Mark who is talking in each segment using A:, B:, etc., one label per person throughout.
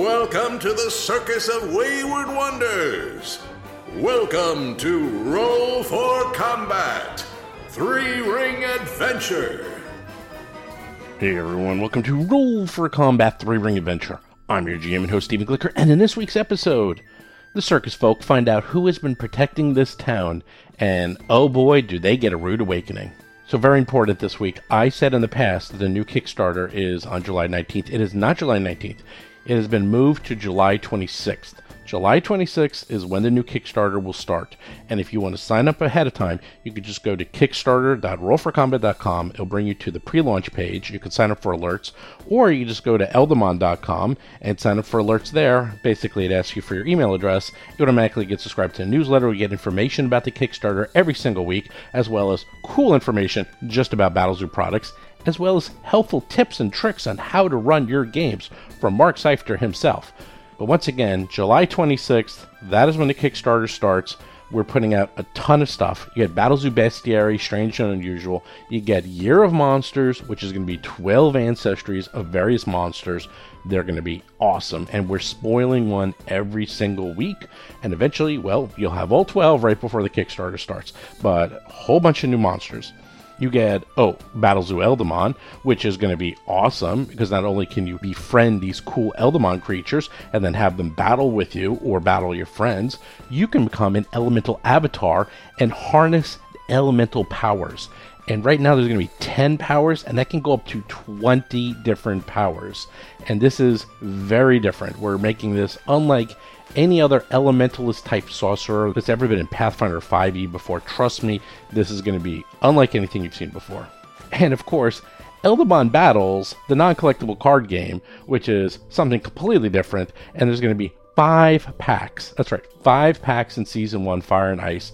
A: Welcome to the Circus of Wayward Wonders. Welcome to Roll for Combat Three Ring Adventure.
B: Hey everyone, welcome to Roll for Combat 3 Ring Adventure. I'm your GM and host Stephen Glicker, and in this week's episode, the circus folk find out who has been protecting this town, and oh boy, do they get a rude awakening. So, very important this week. I said in the past that the new Kickstarter is on July 19th. It is not July 19th, it has been moved to July 26th. July 26th is when the new Kickstarter will start. And if you want to sign up ahead of time, you can just go to kickstarter.rollforcombat.com. It'll bring you to the pre launch page. You can sign up for alerts, or you just go to eldamon.com and sign up for alerts there. Basically, it asks you for your email address. You automatically get subscribed to the newsletter. We get information about the Kickstarter every single week, as well as cool information just about Battlezoo products as well as helpful tips and tricks on how to run your games from Mark Seifter himself. But once again, July 26th, that is when the Kickstarter starts. We're putting out a ton of stuff. You get Battlezoo Bestiary, Strange and Unusual. You get Year of Monsters, which is going to be 12 ancestries of various monsters. They're going to be awesome. And we're spoiling one every single week. And eventually, well, you'll have all 12 right before the Kickstarter starts. But a whole bunch of new monsters you get oh Battlezoo Eldamon, which is going to be awesome because not only can you befriend these cool Eldamon creatures and then have them battle with you or battle your friends, you can become an elemental avatar and harness elemental powers. And right now there's going to be 10 powers, and that can go up to 20 different powers. And this is very different. We're making this unlike any other elementalist type sorcerer that's ever been in Pathfinder 5e before. Trust me, this is going to be unlike anything you've seen before. And of course, Eldamon Battles, the non collectible card game, which is something completely different, and there's going to be five packs. That's right, five packs in Season 1 Fire and Ice.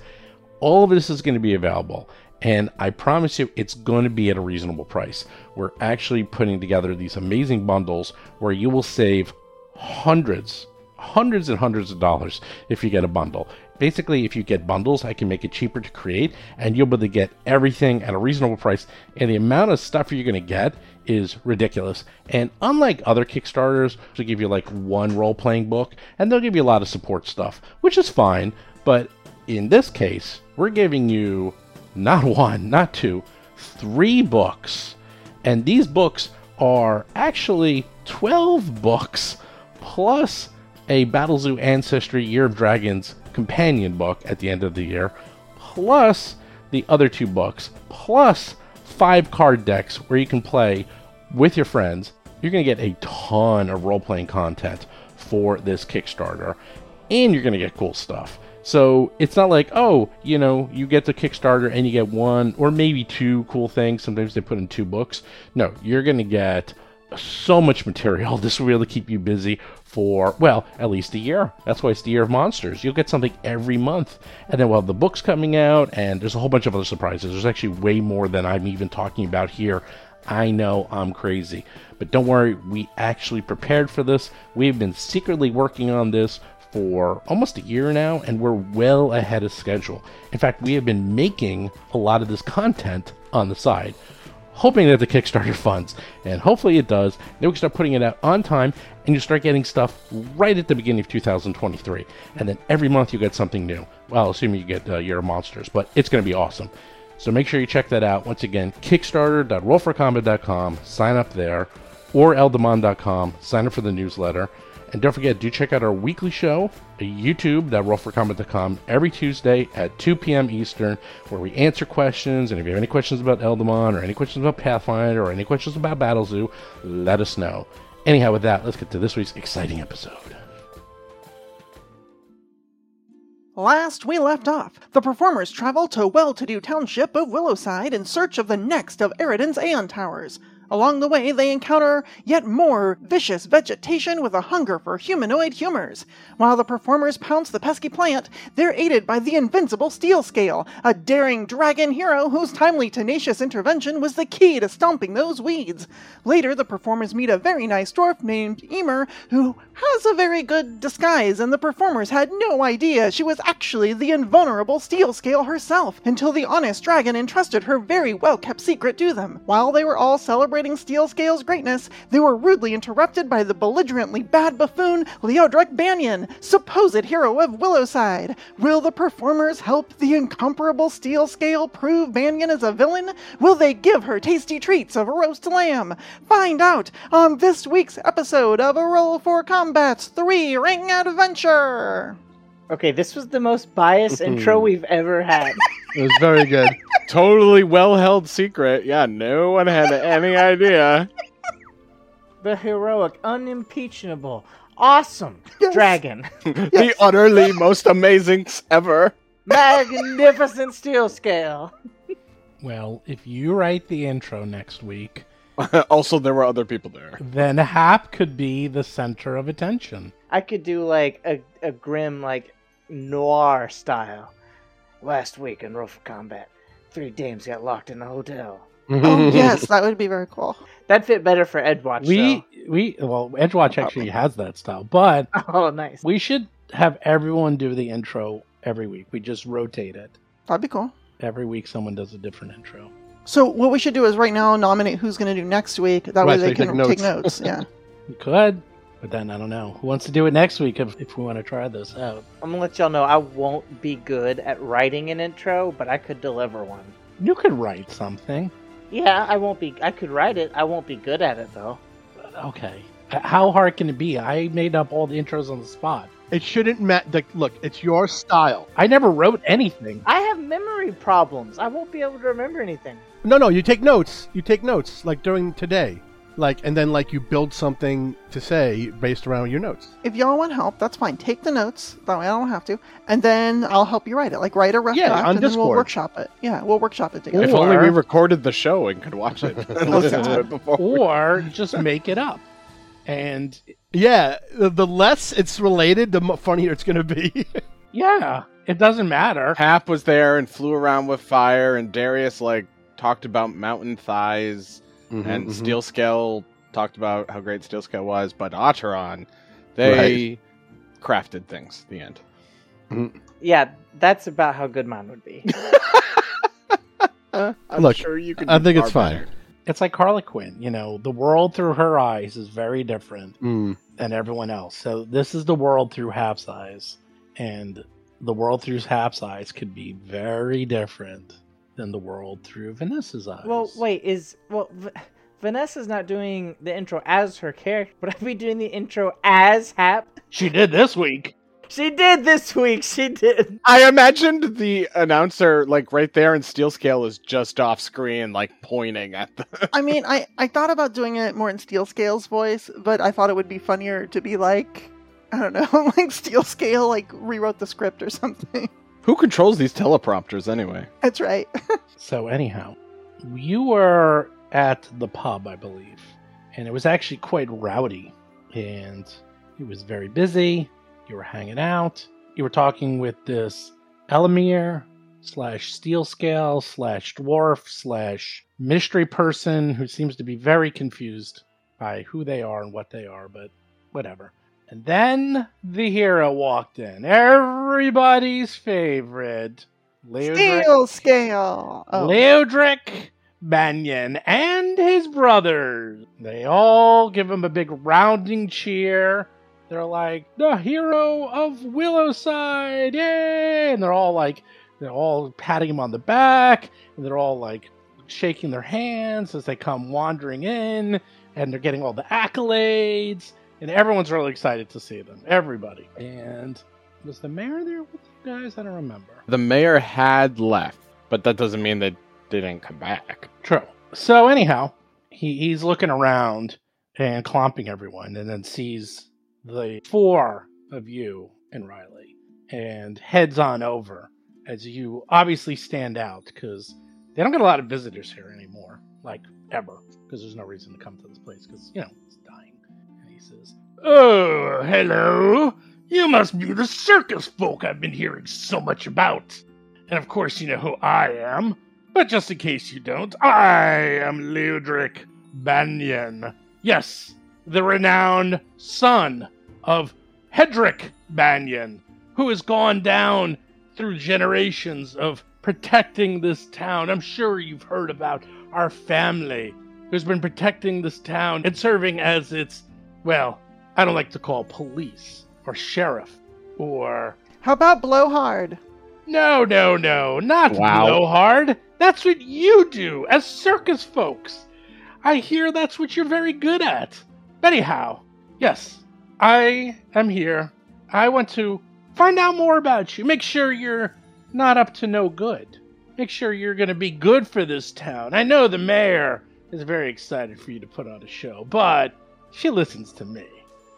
B: All of this is going to be available, and I promise you it's going to be at a reasonable price. We're actually putting together these amazing bundles where you will save hundreds hundreds and hundreds of dollars if you get a bundle. Basically, if you get bundles, I can make it cheaper to create, and you'll be able to get everything at a reasonable price. And the amount of stuff you're going to get is ridiculous. And unlike other Kickstarters, they give you like one role playing book, and they'll give you a lot of support stuff, which is fine. But in this case, we're giving you not one, not two, three books. And these books are actually 12 books plus a Battlezoo Ancestry Year of Dragons companion book at the end of the year, plus the other two books, plus five card decks where you can play with your friends. You're going to get a ton of role playing content for this Kickstarter, and you're going to get cool stuff. So it's not like, oh, you know, you get the Kickstarter and you get one or maybe two cool things. Sometimes they put in two books. No, you're going to get so much material. This will really keep you busy for, well, at least a year. That's why it's the year of monsters. You'll get something every month. And then we'll have the books coming out, and there's a whole bunch of other surprises. There's actually way more than I'm even talking about here. I know I'm crazy. But don't worry, we actually prepared for this. We've been secretly working on this for almost a year now, and we're well ahead of schedule. In fact, we have been making a lot of this content on the side hoping that the Kickstarter funds, and hopefully it does. Then we can start putting it out on time, and you start getting stuff right at the beginning of 2023. And then every month you get something new. Well, assuming you get uh, Year of Monsters, but it's going to be awesome. So make sure you check that out. Once again, kickstarter.rollforcombat.com. Sign up there, or eldamon.com. Sign up for the newsletter. And don't forget, do check out our weekly show at youtube.rollforcombat.com every Tuesday at 2 p.m. Eastern, where we answer questions. And if you have any questions about Eldamon, or any questions about Pathfinder, or any questions about Battlezoo, let us know. Anyhow, with that, let's get to this week's exciting episode.
C: Last we left off, the performers travel to well-to-do township of Willowside in search of the next of Aroden's Aeon Towers. Along the way, they encounter yet more vicious vegetation with a hunger for humanoid humors. While the performers pounce the pesky plant, they're aided by the invincible Steel Scale, a daring dragon hero whose timely, tenacious intervention was the key to stomping those weeds. Later, the performers meet a very nice dwarf named Emer, who has a very good disguise, and the performers had no idea she was actually the invulnerable Steel Scale herself, until the honest dragon entrusted her very well kept secret to them. While they were all celebrating, celebrating Steel Scale's greatness, they were rudely interrupted by the belligerently bad buffoon Leodric Banyan, supposed hero of Willowside. Will the performers help the incomparable Steel Scale prove Banyan is a villain? Will they give her tasty treats of roast lamb? Find out on this week's episode of A Roll for Combat's Three Ring Adventure!
D: Okay, this was the most biased intro mm-hmm. we've ever had.
E: It was very good.
F: Totally well held secret. Yeah, no one had any idea.
D: the heroic, unimpeachable, awesome
C: Yes.
D: dragon,
F: the utterly most amazing ever.
D: magnificent steel scale.
B: Well, if you write the intro next week,
F: also, there were other people there.
B: then Hap could be the center of attention.
D: I could do like a, a grim, like noir style. Last week in Roll for Combat, three dames got locked in a hotel.
C: Oh, yes, that would be very cool.
D: That'd fit better for Edgewatch.
B: We we well, Edgewatch actually has that style, but.
D: Oh, nice.
B: we should have everyone do the intro every week. We just rotate it.
C: That'd be cool.
B: Every week, someone does a different intro.
C: So what we should do is right now nominate who's going to do next week. That way
E: Right, so
C: they
E: you
C: can
E: take
C: take
E: notes.
C: notes. Yeah.
B: We could, but then I don't know who wants to do it next week if, if we want to try this out.
D: I'm gonna let y'all know I won't be good at writing an intro, but I could deliver one.
B: You could write something.
D: Yeah, I won't be. I could write it. I won't be good at it though.
B: Okay. How hard can it be? I made up all the intros on the spot.
E: It shouldn't matter. Like, look, it's your style.
B: I never wrote anything.
D: I have memory problems. I won't be able to remember anything.
E: No, no, you take notes. You take notes, like during today, like, and then like you build something to say based around your notes.
C: If y'all want help, that's fine. Take the notes. That way I don't have to. And then I'll help you write it. Like write a rough
E: Yeah,
C: draft
E: on
C: and then we'll workshop it. Yeah, we'll workshop it together.
F: If only we recorded the show and could watch it and listen to it before.
B: Or just make it up. And
E: Yeah, the, the less it's related, the funnier it's gonna be.
B: yeah, it doesn't matter.
F: Hap was there and flew around with fire, and Darius like talked about mountain thighs,
E: Mm-hmm,
F: and Steel Scale talked about how great Steel Scale was. But Acheron, they crafted things. The end.
D: Yeah, that's about how good mine would be.
F: I'm
E: Look,
F: sure you can.
E: I think it's fine.
F: better.
B: It's like Harlequin, you know, the world through her eyes is very different
E: Mm.
B: than everyone else. So this is the world through Hap's eyes. And the world through Hap's eyes could be very different than the world through Vanessa's eyes.
D: well, wait, is well, v- Vanessa's not doing the intro as her character, but I'd be doing the intro as Hap.
B: She did this week.
D: She did this week. She did.
F: I imagined the announcer like right there, and Steel Scale is just off screen, like pointing at the.
C: I mean, I, I thought about doing it more in Steel Scale's voice, but I thought it would be funnier to be like, I don't know, like Steel Scale, like rewrote the script or something.
F: Who controls these teleprompters anyway?
C: That's right.
B: So anyhow, you were at the pub, I believe, and it was actually quite rowdy, and it was very busy. You were hanging out. You were talking with this Elamir slash steel scale slash dwarf slash mystery person who seems to be very confused by who they are and what they are, but whatever. And then the hero walked in. Everybody's favorite. Leodric
C: Steel Scale. Oh.
B: Leodric Banyan and his brothers. They all give him a big rounding cheer. They're like, the hero of Willowside, yay! And they're all like, they're all patting him on the back, and they're all like shaking their hands as they come wandering in, and they're getting all the accolades, and everyone's really excited to see them. Everybody. And was the mayor there with you guys? I don't remember.
F: The mayor had left, but that doesn't mean that they didn't come back.
B: True. So anyhow, he, he's looking around and clomping everyone, and then sees the four of you and Riley, and heads on over as you obviously stand out because they don't get a lot of visitors here anymore, like ever, because there's no reason to come to this place because you know it's dying. And he says, "Oh, hello! You must be the circus folk I've been hearing so much about." And of course, you know who I am. But just in case you don't, I am Leodric Banyan. Yes, the renowned son of Hedric Banyan, who has gone down through generations of protecting this town. I'm sure you've heard about our family who's been protecting this town and serving as its, well, I don't like to call police or sheriff or.
C: How about Blowhard?
B: No, no, no, not
F: Wow.
B: blowhard. That's what you do as circus folks. I hear that's what you're very good at. Anyhow, yes, I am here. I want to find out more about you. Make sure you're not up to no good. Make sure you're going to be good for this town. I know the mayor is very excited for you to put on a show, but she listens to me.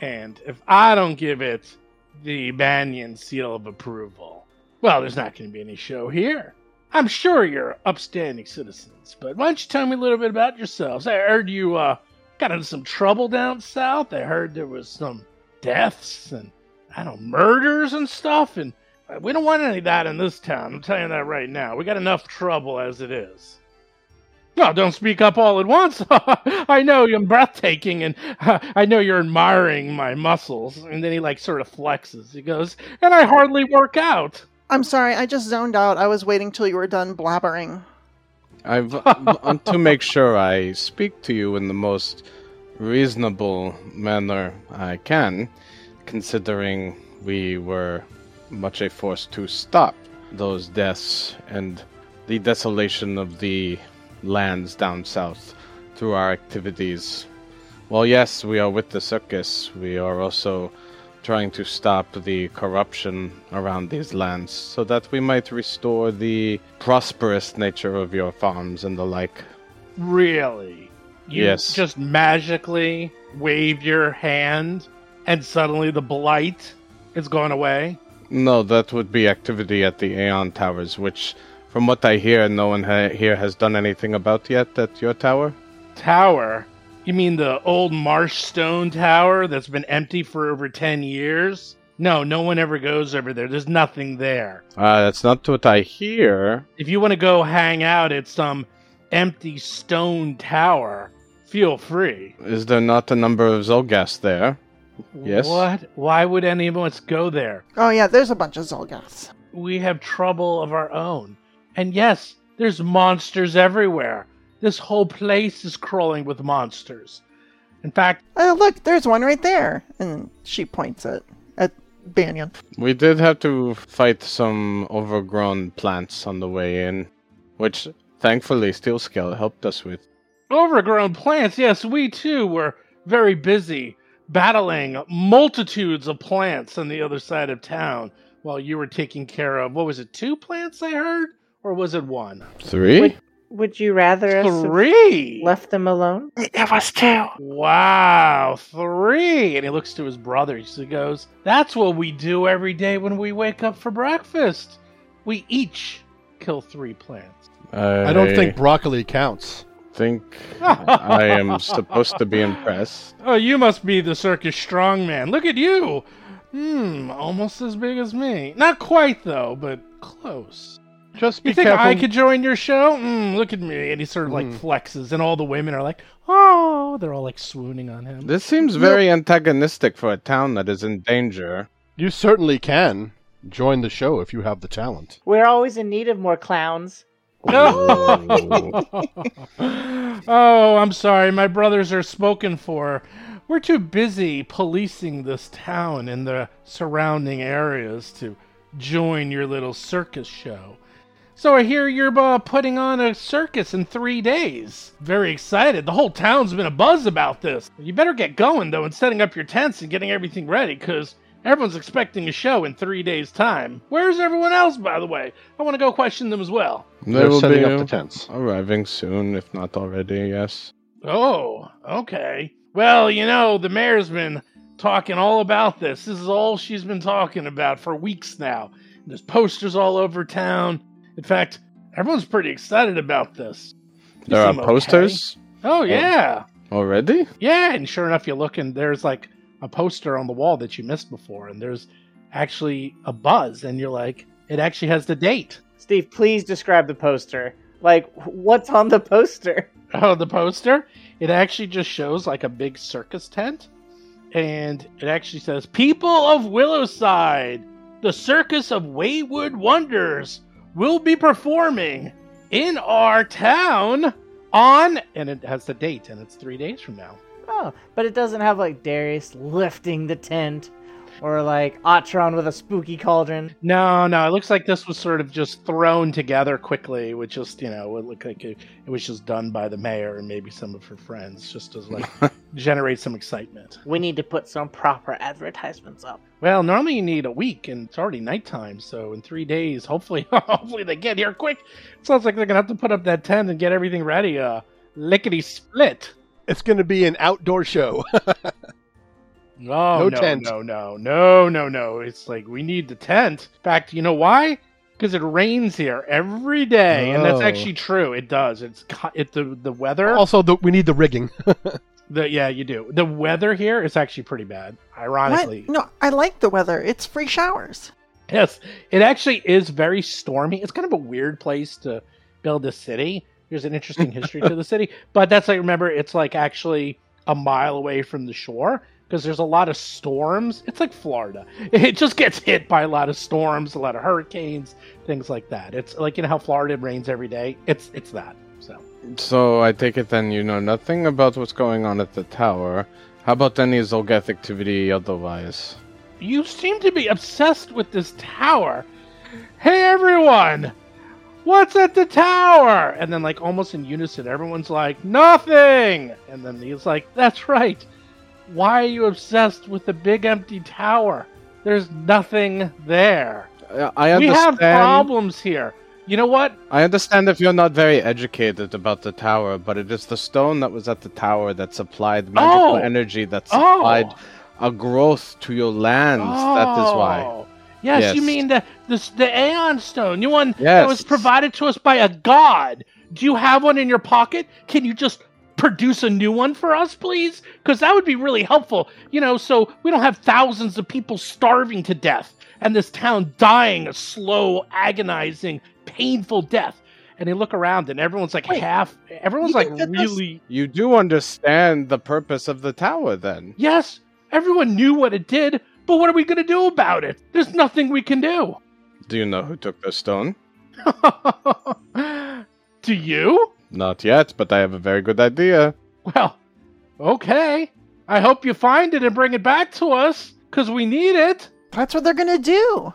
B: And if I don't give it the Banyan seal of approval, well, there's not going to be any show here. I'm sure you're upstanding citizens, but why don't you tell me a little bit about yourselves? I heard you uh, got into some trouble down south. I heard there was some deaths and I don't know murders and stuff, and uh, we don't want any of that in this town. I'm telling you that right now. We got enough trouble as it is. Well, don't speak up all at once. I know you're breathtaking, and uh, I know you're admiring my muscles. And then he like sort of flexes. He goes, "And I hardly work out."
C: I'm sorry, I just zoned out. I was waiting till you were done blabbering.
F: I've want to make sure I speak to you in the most reasonable manner I can, considering we were much a force to stop those deaths and the desolation of the lands down south through our activities. Well, yes, we are with the circus. We are also trying to stop the corruption around these lands so that we might restore the prosperous nature of your farms and the like.
B: Really? You
F: Yes.
B: Just magically wave your hand, and suddenly the blight is gone away.
F: No, that would be activity at the Aeon Towers, which, from what I hear, no one ha- here has done anything about yet at your tower.
B: Tower? You mean the old marsh stone tower that's been empty for over ten years? No, no one ever goes over there. There's nothing there.
F: Uh, that's not what I hear.
B: If you want to go hang out at some empty stone tower, feel free.
F: Is there not a number of Xulgaths there? Yes.
B: What? Why would any of us go there?
C: Oh yeah, there's a bunch of Xulgaths.
B: we have trouble of our own. And yes, there's monsters everywhere. This whole place is crawling with monsters. In fact,
C: Oh look, there's one right there. And she points at at Banyan.
F: We did have to fight some overgrown plants on the way in, which thankfully Steel Scale helped us with.
B: overgrown plants, yes, we too were very busy battling multitudes of plants on the other side of town while you were taking care of, what was it, two plants I heard? Or was it one?
F: Three?
D: Would, would you rather us have
B: Three!
D: left them alone?
C: It was two.
B: Wow, three. And he looks to his brothers. He goes, That's what we do every day when we wake up for breakfast. We each kill three plants.
E: I don't think broccoli counts.
F: think I am supposed to be impressed.
B: Oh, you must be the circus strongman. Look at you. Hmm, almost as big as me. Not quite, though, but close.
E: Just be
B: You think
E: careful.
B: I could join your show? Mm, look at me. And he sort of like
E: Mm.
B: flexes, and all the women are like, oh, they're all like swooning on him.
F: This seems very antagonistic for a town that is in danger.
E: You certainly can join the show if you have the talent.
D: We're always in need of more clowns.
B: oh, I'm sorry. My brothers are spoken for. We're too busy policing this town and the surrounding areas to join your little circus show. So I hear you're uh, putting on a circus in three days. Very excited. The whole town's been a buzz about this. You better get going, though, and setting up your tents and getting everything ready, because everyone's expecting a show in three days' time. Where's everyone else, by the way? I want to go question them as well.
F: They
E: They're
F: will
E: setting
F: be
E: up the tents.
F: arriving soon, if not already, yes.
B: Oh, okay. Well, you know, the mayor's been talking all about this. This is all she's been talking about for weeks now. There's posters all over town. In fact, everyone's pretty excited about this. You
F: There are
B: seem okay.
F: posters
B: oh, oh, yeah.
F: already?
B: Yeah, and sure enough, you look and there's like a poster on the wall that you missed before, and there's actually a buzz, and you're like, it actually has the date.
D: Steve, please describe the poster. Like, what's on the poster?
B: Oh, the poster? It actually just shows like a big circus tent. And it actually says, People of Willowside, the Circus of Wayward Wonders will be performing in our town on, and it has the date, and it's three days from now.
D: Oh, but it doesn't have like Darius lifting the tent or like Atron with a spooky cauldron.
B: No, no, it looks like this was sort of just thrown together quickly, with just you know, it looked like it, it was just done by the mayor and maybe some of her friends, just to like generate some excitement.
D: We need to put some proper advertisements up.
B: Well, normally you need a week, and it's already nighttime, so in three days, hopefully, hopefully they get here quick. It sounds like they're gonna have to put up that tent and get everything ready. Uh, lickety split.
E: It's going to be an outdoor show.
B: No,
E: No
B: no,
E: tent.
B: no, no, no, no, no. It's like we need the tent. In fact, you know why? Because it rains here every day, and that's
E: Oh.
B: actually true. It does. It's it the the weather.
E: also, the, we need the rigging.
B: The yeah, you do. The weather here is actually pretty bad. Ironically,
C: What? No, I like the weather. It's free showers.
B: yes, it actually is very stormy. It's kind of a weird place to build a city. There's an interesting history to the city, but that's like remember, it's like actually a mile away from the shore because there's a lot of storms. It's like Florida. It just gets hit by a lot of storms, a lot of hurricanes, things like that. It's like you know how Florida rains every day. It's it's that. So
F: So I take it then you know nothing about what's going on at the tower. How about any Xulgath activity otherwise?
B: you seem to be obsessed with this tower. Hey everyone, what's at the tower? And then like almost in unison, everyone's like nothing. And then he's like, that's right. Why are you obsessed with the big empty tower? There's nothing there.
F: I- I
B: We have problems here. You know what?
F: I understand if you're not very educated about the tower, but it is the stone that was at the tower that supplied magical
B: Oh!
F: energy that
B: Oh.
F: supplied a growth to your lands. That is why.
B: Oh. Yes, you mean the the the Aeon Stone, the one that was provided to us by a god. Do you have one in your pocket? Can you just produce a new one for us, please? Because that would be really helpful. You know, so we don't have thousands of people starving to death and this town dying a slow, agonizing, painful death. And they look around and everyone's like
C: Wait,
B: half. Everyone's like
C: think this-
B: really.
F: You do understand the purpose of the tower, then.
B: Yes, everyone knew what it did, but what are we going to do about it? There's nothing we can do.
F: Do you know who took the stone?
B: Do you?
F: Not yet, but I have a very good idea.
B: Well, okay. I hope you find it and bring it back to us, because we need it.
C: That's what they're gonna do.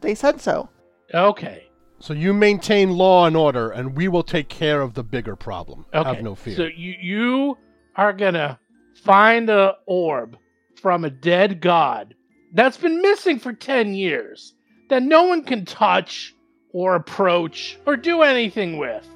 C: They said so.
B: Okay.
E: so you maintain law and order, and we will take care of the bigger problem.
B: Okay.
E: Have no fear.
B: So you you are gonna find a orb from a dead god that's been missing for ten years that no one can touch or approach or do anything with.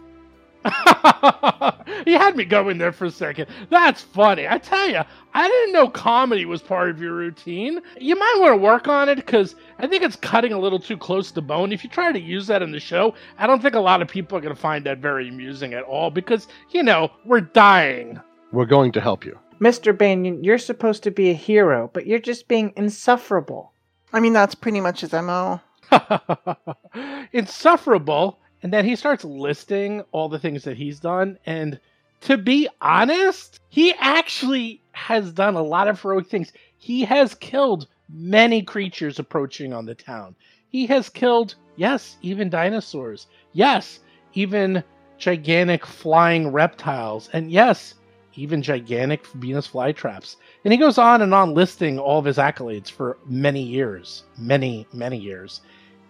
B: you had me going there for a second. That's funny. I tell you, I didn't know comedy was part of your routine. You might want to work on it because I think it's cutting a little too close to bone. If you try to use that in the show, I don't think a lot of people are going to find that very amusing at all because, you know, we're dying.
E: We're going to help you.
D: Mr. Banyan, you're supposed to be a hero, but you're just being insufferable.
C: I mean, that's pretty much his MO.
B: insufferable. And then he starts listing all the things that he's done. And to be honest, he actually has done a lot of heroic things. He has killed many creatures approaching on the town. He has killed, yes, even dinosaurs. Yes, even gigantic flying reptiles. And yes, even gigantic Venus flytraps. And he goes on and on listing all of his accolades for many years. Many, many years.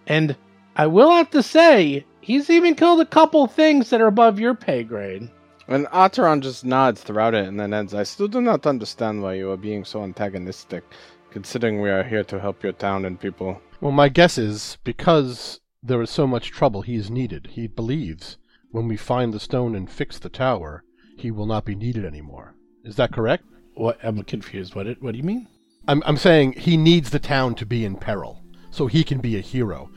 B: And I will have to say, he's even killed a couple things that are above your pay grade.
F: And Ataran just nods throughout it and then ends. I still do not understand why you are being so antagonistic, considering we are here to help your town and people.
E: Well, my guess is because there is so much trouble he is needed. He believes when we find the stone and fix the tower, he will not be needed anymore. Is that correct?
B: What? I'm confused. What? It, what do you mean?
E: I'm, I'm saying he needs the town to be in peril so he can be a hero.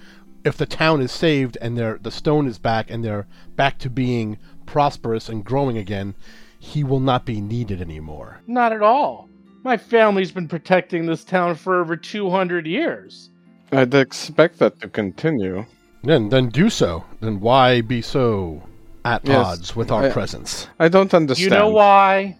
E: If the town is saved and they're, the stone is back and they're back to being prosperous and growing again, he will not be needed anymore.
B: Not at all. My family's been protecting this town for over 200 years.
F: I'd expect that to continue.
E: Then, then do so. Then why be so at
F: Yes,
E: odds with our
F: I-
E: presence?
F: I don't understand.
B: You know why?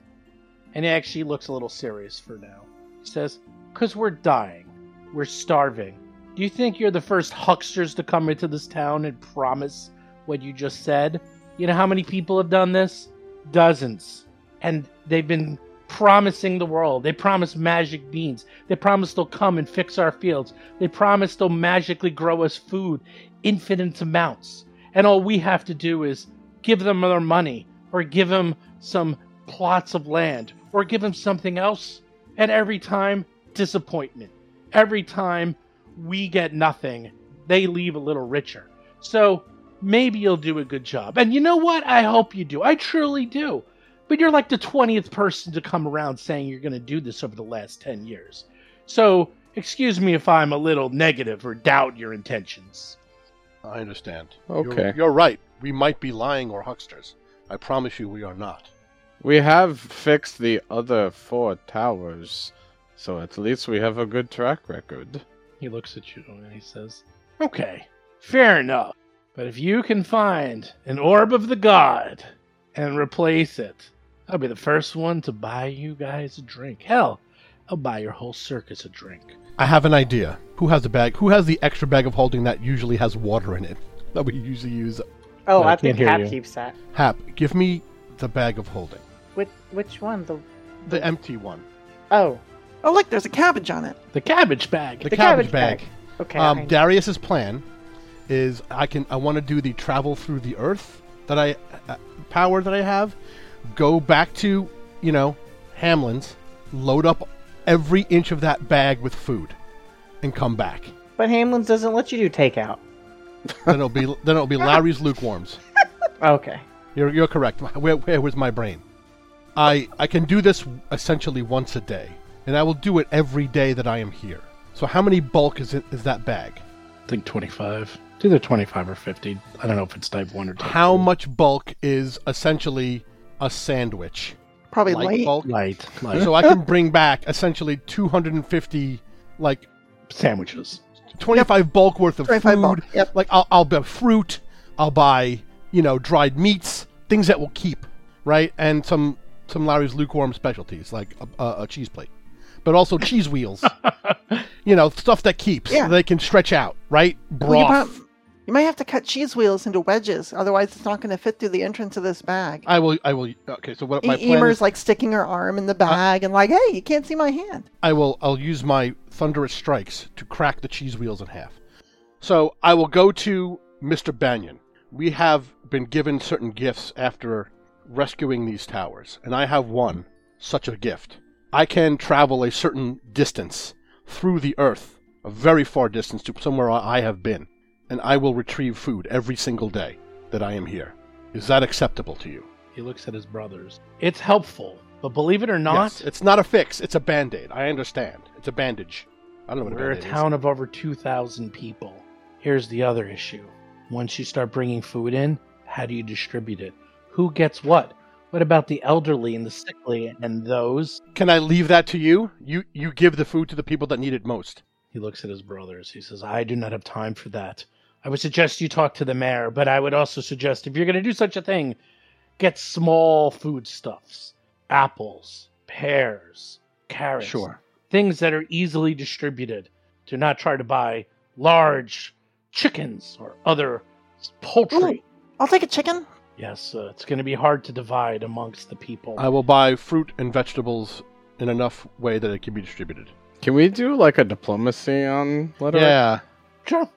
B: And he actually looks a little serious for now. He says, Because we're dying. We're starving. Do you think you're the first hucksters to come into this town and promise what you just said? You know how many people have done this? dozens, and they've been promising the world. They promise magic beans. They promise they'll come and fix our fields. They promise they'll magically grow us food, infinite amounts. And all we have to do is give them their money or give them some plots of land or give them something else. And every time, disappointment. Every time we get nothing, they leave a little richer. So maybe you'll do a good job. And you know what? I hope you do. I truly do. But you're like the 20th person to come around saying you're going to do this over the last 10 years. So excuse me if I'm a little negative or doubt your intentions.
E: I understand.
F: Okay.
E: You're, you're right. We might be lying or hucksters. I promise you we are not.
F: We have fixed the other four towers, so at least we have a good track record.
B: He looks at you and he says, Okay, fair enough. But if you can find an orb of the god and replace it, I'll be the first one to buy you guys a drink. Hell, I'll buy your whole circus a drink.
E: I have an idea. Who has the bag? Who has the extra bag of holding that usually has water in it? That we usually use.
D: Oh,
B: No, I
D: I think Hap
B: you.
D: keeps that.
E: Hap, give me the bag of holding.
D: Which which one? The
E: The empty one.
D: oh,
C: Oh, look, there's a cabbage on it.
B: The cabbage bag.
E: The,
D: The
E: cabbage,
D: cabbage
E: bag.
D: bag. okay.
E: Um,
D: I-
E: Darius's plan is I can I want to do the travel through the earth that I uh, power that I have, go back to you know Hamlin's, load up every inch of that bag with food, and come back.
D: but Hamlin's doesn't let you do takeout.
E: then it'll be then it'll be Larry's lukewarms.
D: Okay.
E: You're you're correct. Where, where was my brain? I I can do this essentially once a day, and I will do it every day that I am here. So how many bulk is it is that bag?
B: I think 25. It's either 25 or 50. I don't know if it's type 1 or type
E: How
B: 2.
E: much bulk is essentially a sandwich?
C: Probably
E: Light
C: light.
E: bulk.
B: Light. Light.
E: So I can bring back essentially 250, like
B: Sandwiches.
E: 25 bulk worth of
C: 25
E: food.
C: bulk, yep.
E: Like I'll, I'll buy fruit. I'll buy you know dried meats, things that will keep, right? And some some Larry's lukewarm specialties like a, a, a cheese plate, but also cheese wheels. you know stuff that keeps.
C: Yeah.
E: They can stretch out, right?
C: Well, you,
E: Broth.
C: you might have to cut cheese wheels into wedges, otherwise it's not going to fit through the entrance of this bag.
E: I will. I will. Okay. So what my
C: E-
E: plan
C: Emer's
E: is,
C: like sticking her arm in the uh, bag and like, hey, you can't see my hand.
E: I will. I'll use my thunderous strikes to crack the cheese wheels in half. So I will go to Mr. Banyan. We have been given certain gifts after rescuing these towers, and I have one such a gift. I can travel a certain distance through the earth, a very far distance to somewhere I have been, and I will retrieve food every single day that I am here. Is that acceptable to you?
B: He looks at his brothers. It's helpful, but believe it or not,
E: Yes, it's not a fix. It's a band aid. I understand. It's a bandage. I don't know what
B: we're
E: a
B: a town of over 2,000 people. Here's the other issue. Once you start bringing food in, how do you distribute it? Who gets what? What about the elderly and the sickly and those?
E: Can I leave that to you? You you give the food to the people that need it most.
B: He looks at his brothers. He says, I do not have time for that. I would suggest you talk to the mayor, but I would also suggest if you're going to do such a thing, get small foodstuffs apples, pears, carrots.
E: Sure.
B: Things that are easily distributed. Do not try to buy large chickens or other poultry.
C: I'll take a chicken.
B: Yes, uh, it's going to be hard to divide amongst the people.
E: I will buy fruit and vegetables in enough way that it can be distributed.
F: Can we do like a diplomacy on letter?
E: Yeah.
B: sure.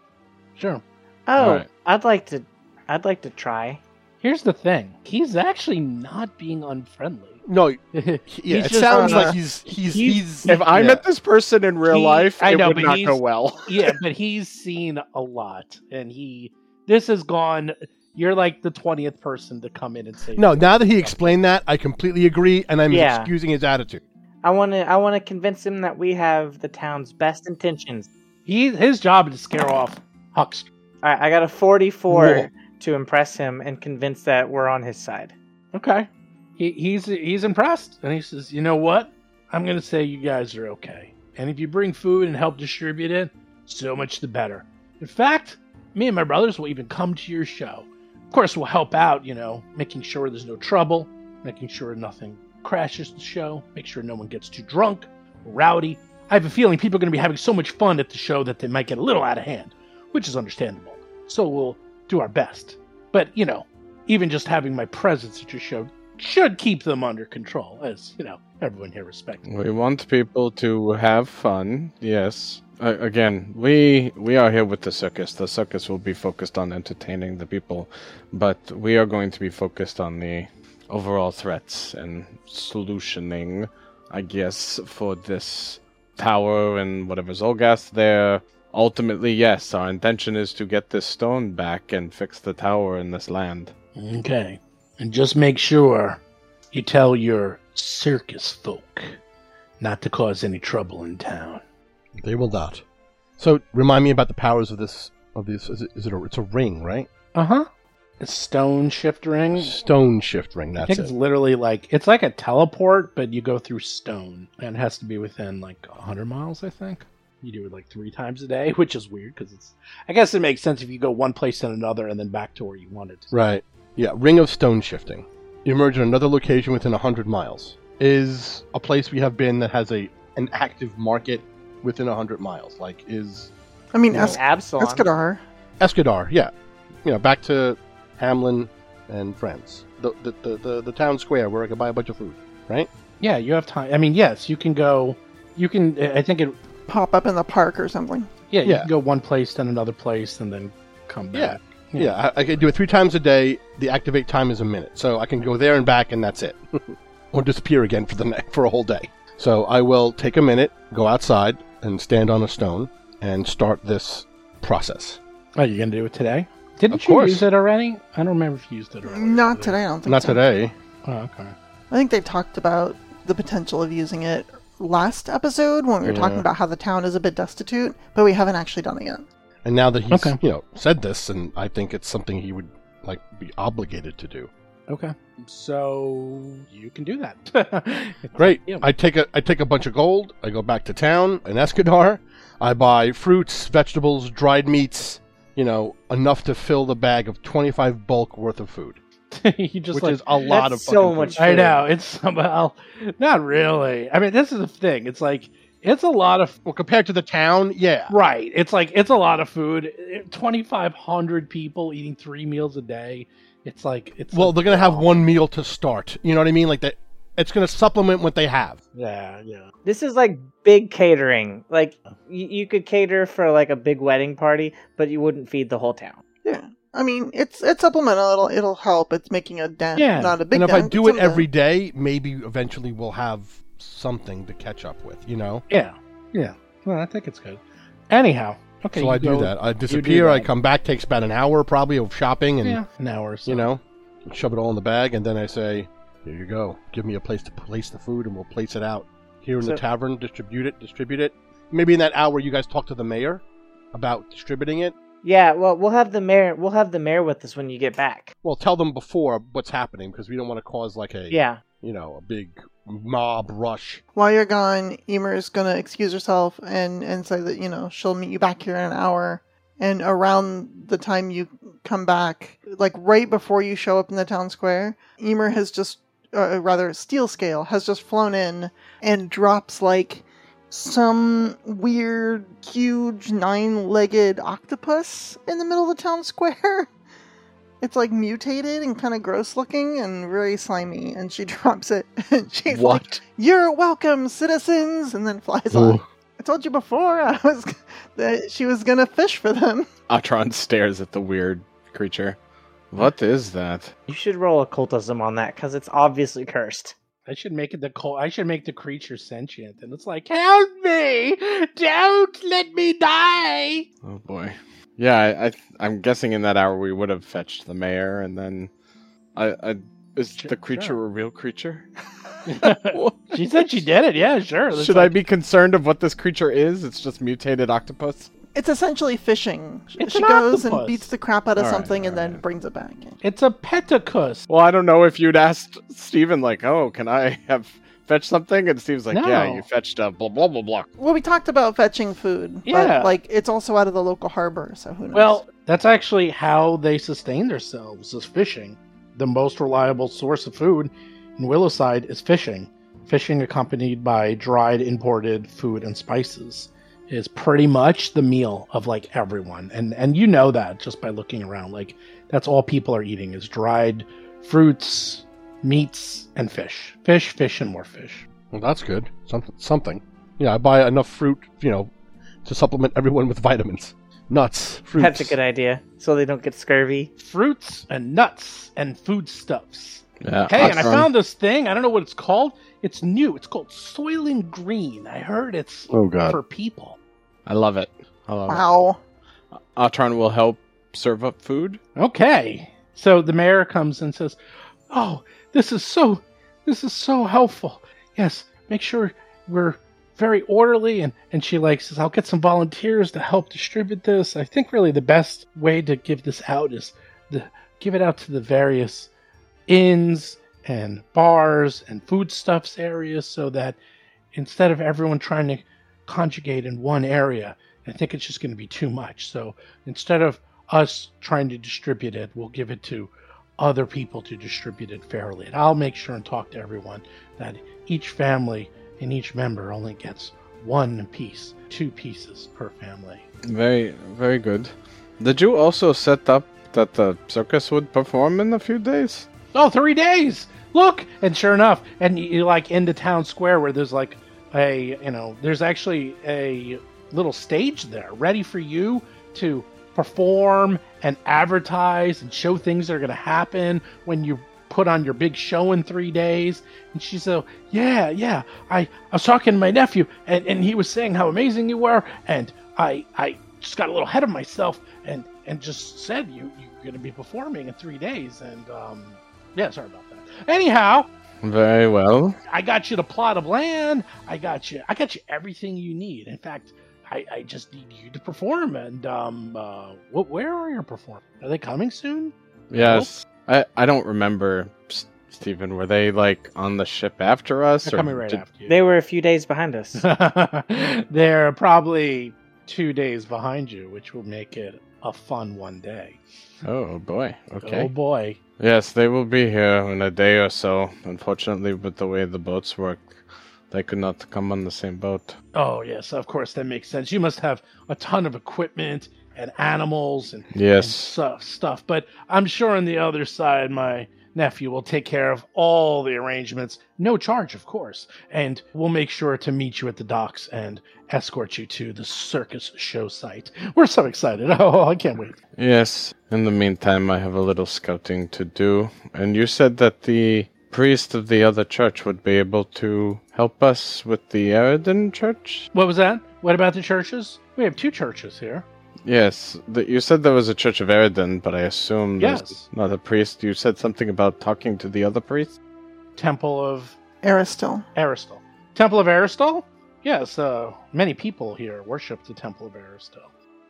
B: Sure.
D: Oh,
F: Alright.
D: I'd like to. I'd like to try.
B: Here's the thing. He's actually not being unfriendly.
E: No. Yeah. It
B: just
E: sounds
B: on a-
E: like he's he's
B: he's-
E: he's.
F: If I
E: yeah.
F: met this person in real
B: He-
F: life,
B: I
F: it
B: know,
F: would not go well.
B: yeah, but he's seen a lot, and he this has gone. You're like the twentieth person to come in and say
E: No, now that he explained that, I completely agree, and I'm
D: Yeah.
E: excusing his attitude.
D: I want to. I want to convince him that we have the town's best intentions.
B: he his job is to scare off Huckster.
D: All right, I got a 44
E: Whoa.
D: to impress him and convince that we're on his side.
B: Okay, he, he's he's impressed, and he says, "You know what? I'm going to say you guys are okay, and if you bring food and help distribute it, so much the better. In fact, me and my brothers will even come to your show. Of course, we'll help out, you know, making sure there's no trouble, making sure nothing crashes the show, make sure no one gets too drunk rowdy. I have a feeling people are going to be having so much fun at the show that they might get a little out of hand, which is understandable. So we'll do our best. But, you know, even just having my presence at your show should keep them under control, as you know, everyone here respects.
F: We want people to have fun. Yes. Uh, again, we we are here with the circus. The circus will be focused on entertaining the people, but we are going to be focused on the overall threats and solutioning, I guess, for this tower and whatever's Olgast there. Ultimately, yes, our intention is to get this stone back and fix the tower in this land.
B: Okay. And just make sure you tell your circus folk not to cause any trouble in town.
E: They will not. So remind me about the powers of this. Of this, is it? Is it a? It's a ring, right?
B: Uh huh. A stone shift ring.
E: Stone shift ring.
B: I
E: That's
B: think
E: it.
B: it's literally like it's like a teleport, but you go through stone, and it has to be within like hundred miles. I think you do it like three times a day, which is weird because it's. I guess it makes sense if you go one place and another, and then back to where you wanted. To.
E: Right. Yeah. Ring of stone shifting. You emerge in another location within hundred miles. Is a place we have been that has a an active market within hundred miles. Like is
C: I mean,
E: Yeah.
C: Es-
D: Absalom.
C: Escadar.
E: Escadar. Yeah. You know, back to Hamlin and friends. The the, the, the the town square where I could buy a bunch of food. Right.
B: Yeah, you have time. I mean, yes, you can go. You can. I think it.
C: Pop up in the park or something.
B: Yeah, you
E: Yeah.
B: can go one place, then another place, and then come back.
E: Yeah, I, I can do it three times a day. The activate time is a minute, so I can go there and back, and that's it, or disappear again for the ne- for a whole day. So I will take a minute, go outside, and stand on a stone, and start this process.
B: Are you're gonna do it today? Didn't
E: Of
B: you
E: course.
B: use it already? I don't remember if you used it already.
C: Not today, I don't think
E: Not
C: so.
E: today.
B: Oh, okay.
C: I think they talked about the potential of using it last episode when we were talking about how the town is a bit destitute, but we haven't actually done it yet.
E: And now that he's
B: Okay.
E: you know said this, and I think it's something he would like be obligated to do.
B: Okay. So you can do that.
E: Great.
B: Yeah.
E: I take a I take a bunch of gold. I go back to town in Escadar. I buy fruits, vegetables, dried meats. You know, enough to fill the bag of twenty five bulk worth of food,
B: you just
E: which
B: like,
E: is a lot of
D: so
E: fucking
D: much
E: food.
B: I know it's somehow not really. I mean, this is the thing. It's like it's a lot of
E: Well, compared to the town, yeah.
B: right. It's like it's a lot of food. Twenty five hundred people eating three meals a day. It's like it's
E: Well,
B: like-
E: they're gonna have one meal to start. You know what I mean? Like that. It's gonna supplement what they have.
B: yeah, yeah.
D: This is like big catering. Like you, you could cater for like a big wedding party, but you wouldn't feed the whole town.
C: Yeah. I mean, it's it's supplemental. It'll it'll help. It's making a dent,
B: Yeah.
C: not a big
E: and if I do it
C: a
E: every
C: dent.
E: day, maybe eventually we'll have something to catch up with. You know.
B: Yeah, yeah. Well, I think it's good. Anyhow, okay.
E: so I do
B: go-
E: that. I disappear. I come back. Takes about an hour probably of shopping and
B: Yeah, an hour. Or so.
E: you know, shove it all in the bag, and then I say, "Here you go. Give me a place to place the food, and we'll place it out here in
D: So-
E: the tavern. Distribute it. Distribute it. Maybe in that hour, you guys talk to the mayor about distributing it.
D: Yeah, well, we'll have the mayor. We'll have the mayor with us when you get back.
E: Well, tell them before what's happening because we don't want to cause like a
D: Yeah,
E: you know a big mob rush.
C: While you're gone, Emer is gonna excuse herself and and say that you know she'll meet you back here in an hour. And around the time you come back, like right before you show up in the town square, Emer has just, uh, rather, Steel Scale has just flown in and drops like some weird, huge, nine-legged octopus in the middle of the town square. It's like mutated and kind of gross looking and very slimy, and she drops it and she's like, "You're welcome, citizens," and then flies off. I told you before I was that she was gonna fish for them.
F: Atron stares at the weird creature. What is that?
D: you should roll occultism on that because it's obviously cursed.
B: I should make it the col- I should make the creature sentient, and it's like, help me! Don't let me die!
F: Oh boy. Yeah, I, I I'm guessing in that hour we would have fetched the mayor, and then I, I is
B: Sure,
F: the creature
B: sure.
F: a real creature?
B: she said she did it. Yeah, sure. That's
F: Should I be concerned of what this creature is? It's just mutated octopus.
C: It's essentially fishing.
B: It's
C: she
B: an
C: goes
B: octopus.
C: and beats the crap out of
F: All right,
C: something and
F: all
C: then
F: right.
C: brings it back.
B: It's a petacus.
F: Well, I don't know if you'd asked Stephen, like, oh, can I have fetch something? And Steve's like, yeah, you fetched a blah blah blah blah.
C: Well, we talked about fetching food.
B: Yeah.
C: But, like, it's also out of the local harbor, so who knows?
B: Well, that's actually how they sustain themselves is fishing. The most reliable source of food in Willowside is fishing. Fishing accompanied by dried imported food and spices is pretty much the meal of like everyone. And and you know that just by looking around. Like that's all people are eating is dried fruits, meats and fish. Fish, fish, and more fish.
E: Well, that's good. Something. Something. Yeah, I buy enough fruit, you know, to supplement everyone with vitamins. Nuts, fruits.
D: That's a good idea. So they don't get scurvy.
B: Fruits and nuts and foodstuffs.
F: Yeah.
B: Hey, and I
F: Atron.
B: found this thing. I don't know what it's called. It's new. It's called Soylent Green. I heard it's
F: Oh god,
B: for people.
F: I love it. I love
C: Wow.
F: it. Atron will help serve up food.
B: Okay. So the mayor comes and says, "Oh, this is so this is so helpful. Yes, make sure we're very orderly and and she like says, "I'll get some volunteers to help distribute this." I think really the best way to give this out is to give it out to the various inns and bars and foodstuffs areas so that instead of everyone trying to conjugate in one area, I think it's just going to be too much. So instead of us trying to distribute it, we'll give it to other people to distribute it fairly. And I'll make sure and talk to everyone that each family and each member only gets one piece, two pieces per family.
F: Very, very good. Did you also set up that the circus would perform in a few days?
B: Oh, three days! Look! And sure enough, and you like in the town square where there's like a, you know, there's actually a little stage there ready for you to perform and advertise and show things that are going to happen when you put on your big show in three days. And she said, Yeah, yeah. I, I was talking to my nephew and, and he was saying how amazing you were. And I, I just got a little ahead of myself and, and just said you, you're going to be performing in three days. And, um, yeah, sorry about that. Anyhow,
F: Very well.
B: I got you the plot of land. I got you. I got you everything you need. In fact, I, I just need you to perform. And um, uh, what? Where are your performers? Are they coming soon?
F: Yes. I, I don't remember, Stephen. Were they like on the ship after us?
B: They're coming right
F: did-
B: after you.
D: They were a few days behind us.
B: They're probably two days behind you, which will make it a fun one day.
F: Oh boy. Okay.
B: Oh boy.
F: Yes, they will be here in a day or so. Unfortunately, with the way the boats work, they could not come on the same boat.
B: Oh yes, of course that makes sense. You must have a ton of equipment and animals and and
F: Yes.
B: stuff, stuff. But I'm sure on the other side, my nephew will take care of all the arrangements, no charge, of course. And we'll make sure to meet you at the docks and escort you to the circus show site. We're so excited. Oh, I can't wait.
F: Yes. In the meantime, I have a little scouting to do. And you said that the priest of the other church would be able to help us with the Aroden church?
B: What was that? What about the churches? We have two churches here.
F: Yes. The, you said there was a church of Aroden, but I assume there's
B: Yes.
F: not a priest. You said something about talking to the other priest?
B: Temple of
C: Aristil.
B: Aristal. Temple of Aristal? Yes, uh, many people here worship the Temple of Aristal.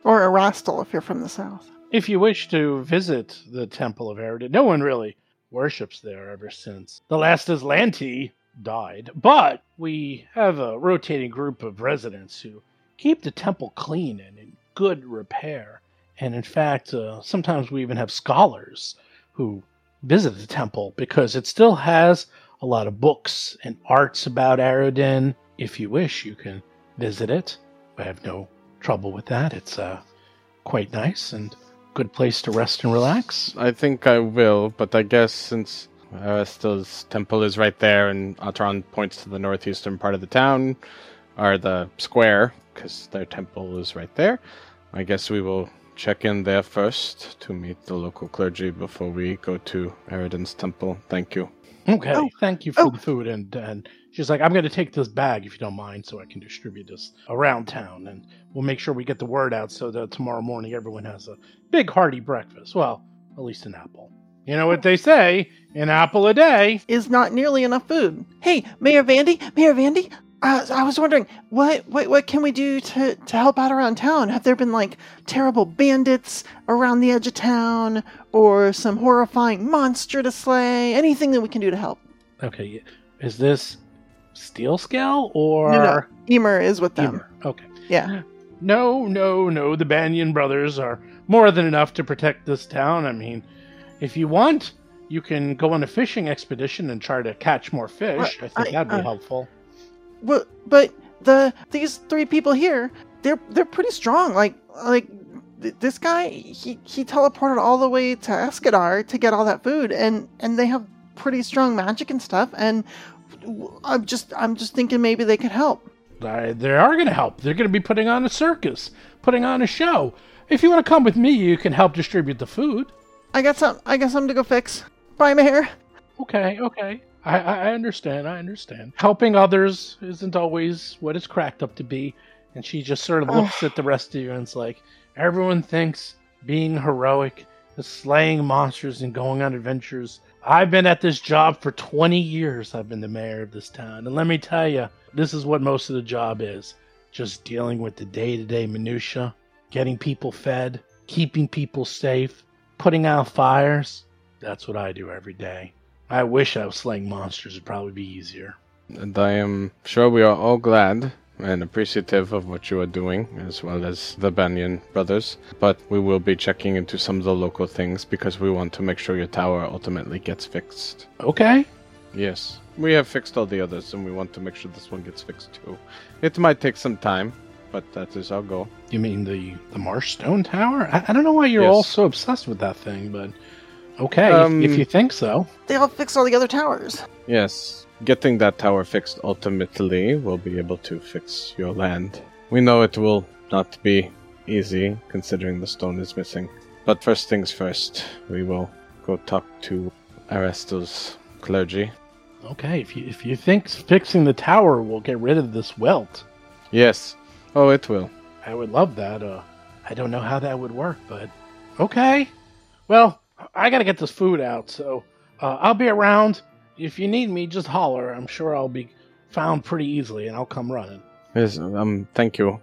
C: Or Erastil if you're from the south.
B: If you wish to visit the Temple of Aroden, no one really worships there ever since the last Azlanti died. But we have a rotating group of residents who keep the temple clean and in good repair. And in fact, uh, sometimes we even have scholars who visit the temple because it still has a lot of books and arts about Aroden. If you wish, you can visit it. I have no trouble with that. It's uh, quite nice and good place to rest and relax.
F: I think I will, but I guess since Uh, Aristil's temple is right there and Atron points to the northeastern part of the town, or the square, because their temple is right there, I guess we will check in there first to meet the local clergy before we go to Aroden's temple. Thank you.
B: Okay,
C: Oh,
B: thank you for
C: oh.
B: the food. And, and she's like, I'm going to take this bag if you don't mind so I can distribute this around town. And we'll make sure we get the word out so that tomorrow morning everyone has a big hearty breakfast. Well, at least an apple. You know what they say an apple a day.
C: Is not nearly enough food. Hey, Mayor Vandy, Mayor Vandy, uh, I was wondering what, what what can we do to to help out around town? Have there been like terrible bandits around the edge of town, or some horrifying monster to slay? Anything that we can do to help?
B: Okay, is this steel scale or.
C: No, no. Emer is with them.
B: Emer? Okay.
C: Yeah.
B: No, no, no. The Banyan brothers are more than enough to protect this town. I mean, if you want, you can go on a fishing expedition and try to catch more fish.
C: Uh,
B: I think
C: I-
B: that'd be
C: uh,
B: helpful.
C: Well, but the these three people here, they're they're pretty strong. Like like th- this guy, he he teleported all the way to Escadar to get all that food, and and they have pretty strong magic and stuff, and I'm just I'm just thinking maybe they could help.
B: Uh, they are going to help. They're going to be putting on a circus, putting on a show. If you want to come with me, you can help distribute the food.
C: I got some I got something to go fix. Bye, Mayor.
B: Okay, okay. I, I understand. I understand. Helping others isn't always what it's cracked up to be. And she just sort of looks at the rest of you and it's like, everyone thinks being heroic is slaying monsters and going on adventures. I've been at this job for 20 years. I've been the mayor of this town. And let me tell you, this is what most of the job is just dealing with the day to day minutiae, getting people fed, keeping people safe, putting out fires. That's what I do every day. I wish I was slaying monsters. It'd probably be easier.
F: And I am sure we are all glad and appreciative of what you are doing, as well as the Banyan brothers. But we will be checking into some of the local things because we want to make sure your tower ultimately gets fixed.
B: Okay.
F: Yes, we have fixed all the others, and we want to make sure this one gets fixed too. It might take some time, but that is our goal.
B: You mean the the Marsh Stone Tower? I, I don't know why you're all so obsessed with that thing, but okay, if-
F: Um,
B: if you think so.
C: They all fix all the other towers.
F: Yes, getting that tower fixed ultimately will be able to fix your land. We know it will not be easy, considering the stone is missing. But first things first, we will go talk to Arestos clergy.
B: Okay, if you if you think fixing the tower will get rid of this welt,
F: Yes. Oh, it will.
B: I would love that. Uh, I don't know how that would work, but okay. Well, I gotta get this food out, so uh, I'll be around. If you need me, just holler. I'm sure I'll be found pretty easily, and I'll come running.
F: Yes, um, thank you.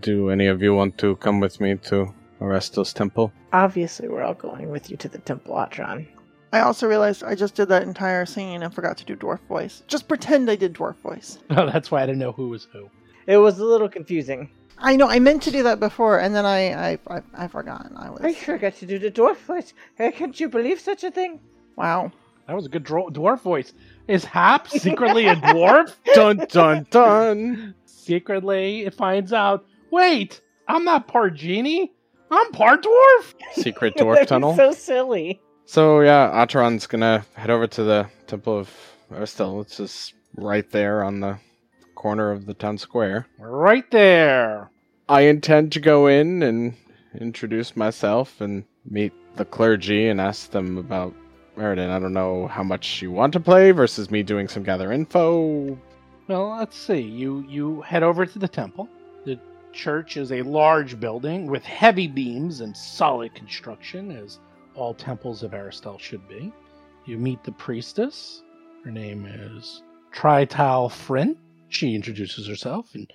F: Do any of you want to come with me to Arestos temple?
D: Obviously, we're all going with you to the Temple Atron.
C: I also realized I just did that entire scene and forgot to do dwarf voice. Just pretend I did dwarf voice.
B: Oh, that's why I didn't know who was who.
D: It was a little confusing.
C: I know I meant to do that before, and then I I I, I forgot. I was
D: I forgot to do the dwarf voice. Can't you believe such a thing?
C: wow.
B: That was a good dro- dwarf voice. Is Hap secretly a dwarf?
F: dun dun dun!
B: secretly, it finds out. Wait, I'm not part genie. I'm part dwarf.
F: Secret dwarf tunnel.
D: So silly.
F: So yeah, Atron's gonna head over to the Temple of Aristel. It's just right there on the corner of the town square.
B: Right there.
F: I intend to go in and introduce myself and meet the clergy and ask them about Meriden. I don't know how much you want to play versus me doing some gather info.
B: Well, let's see. You you head over to the temple. The church is a large building with heavy beams and solid construction, as all temples of Aristel should be. You meet the priestess. Her name is Trital Frin. She introduces herself, and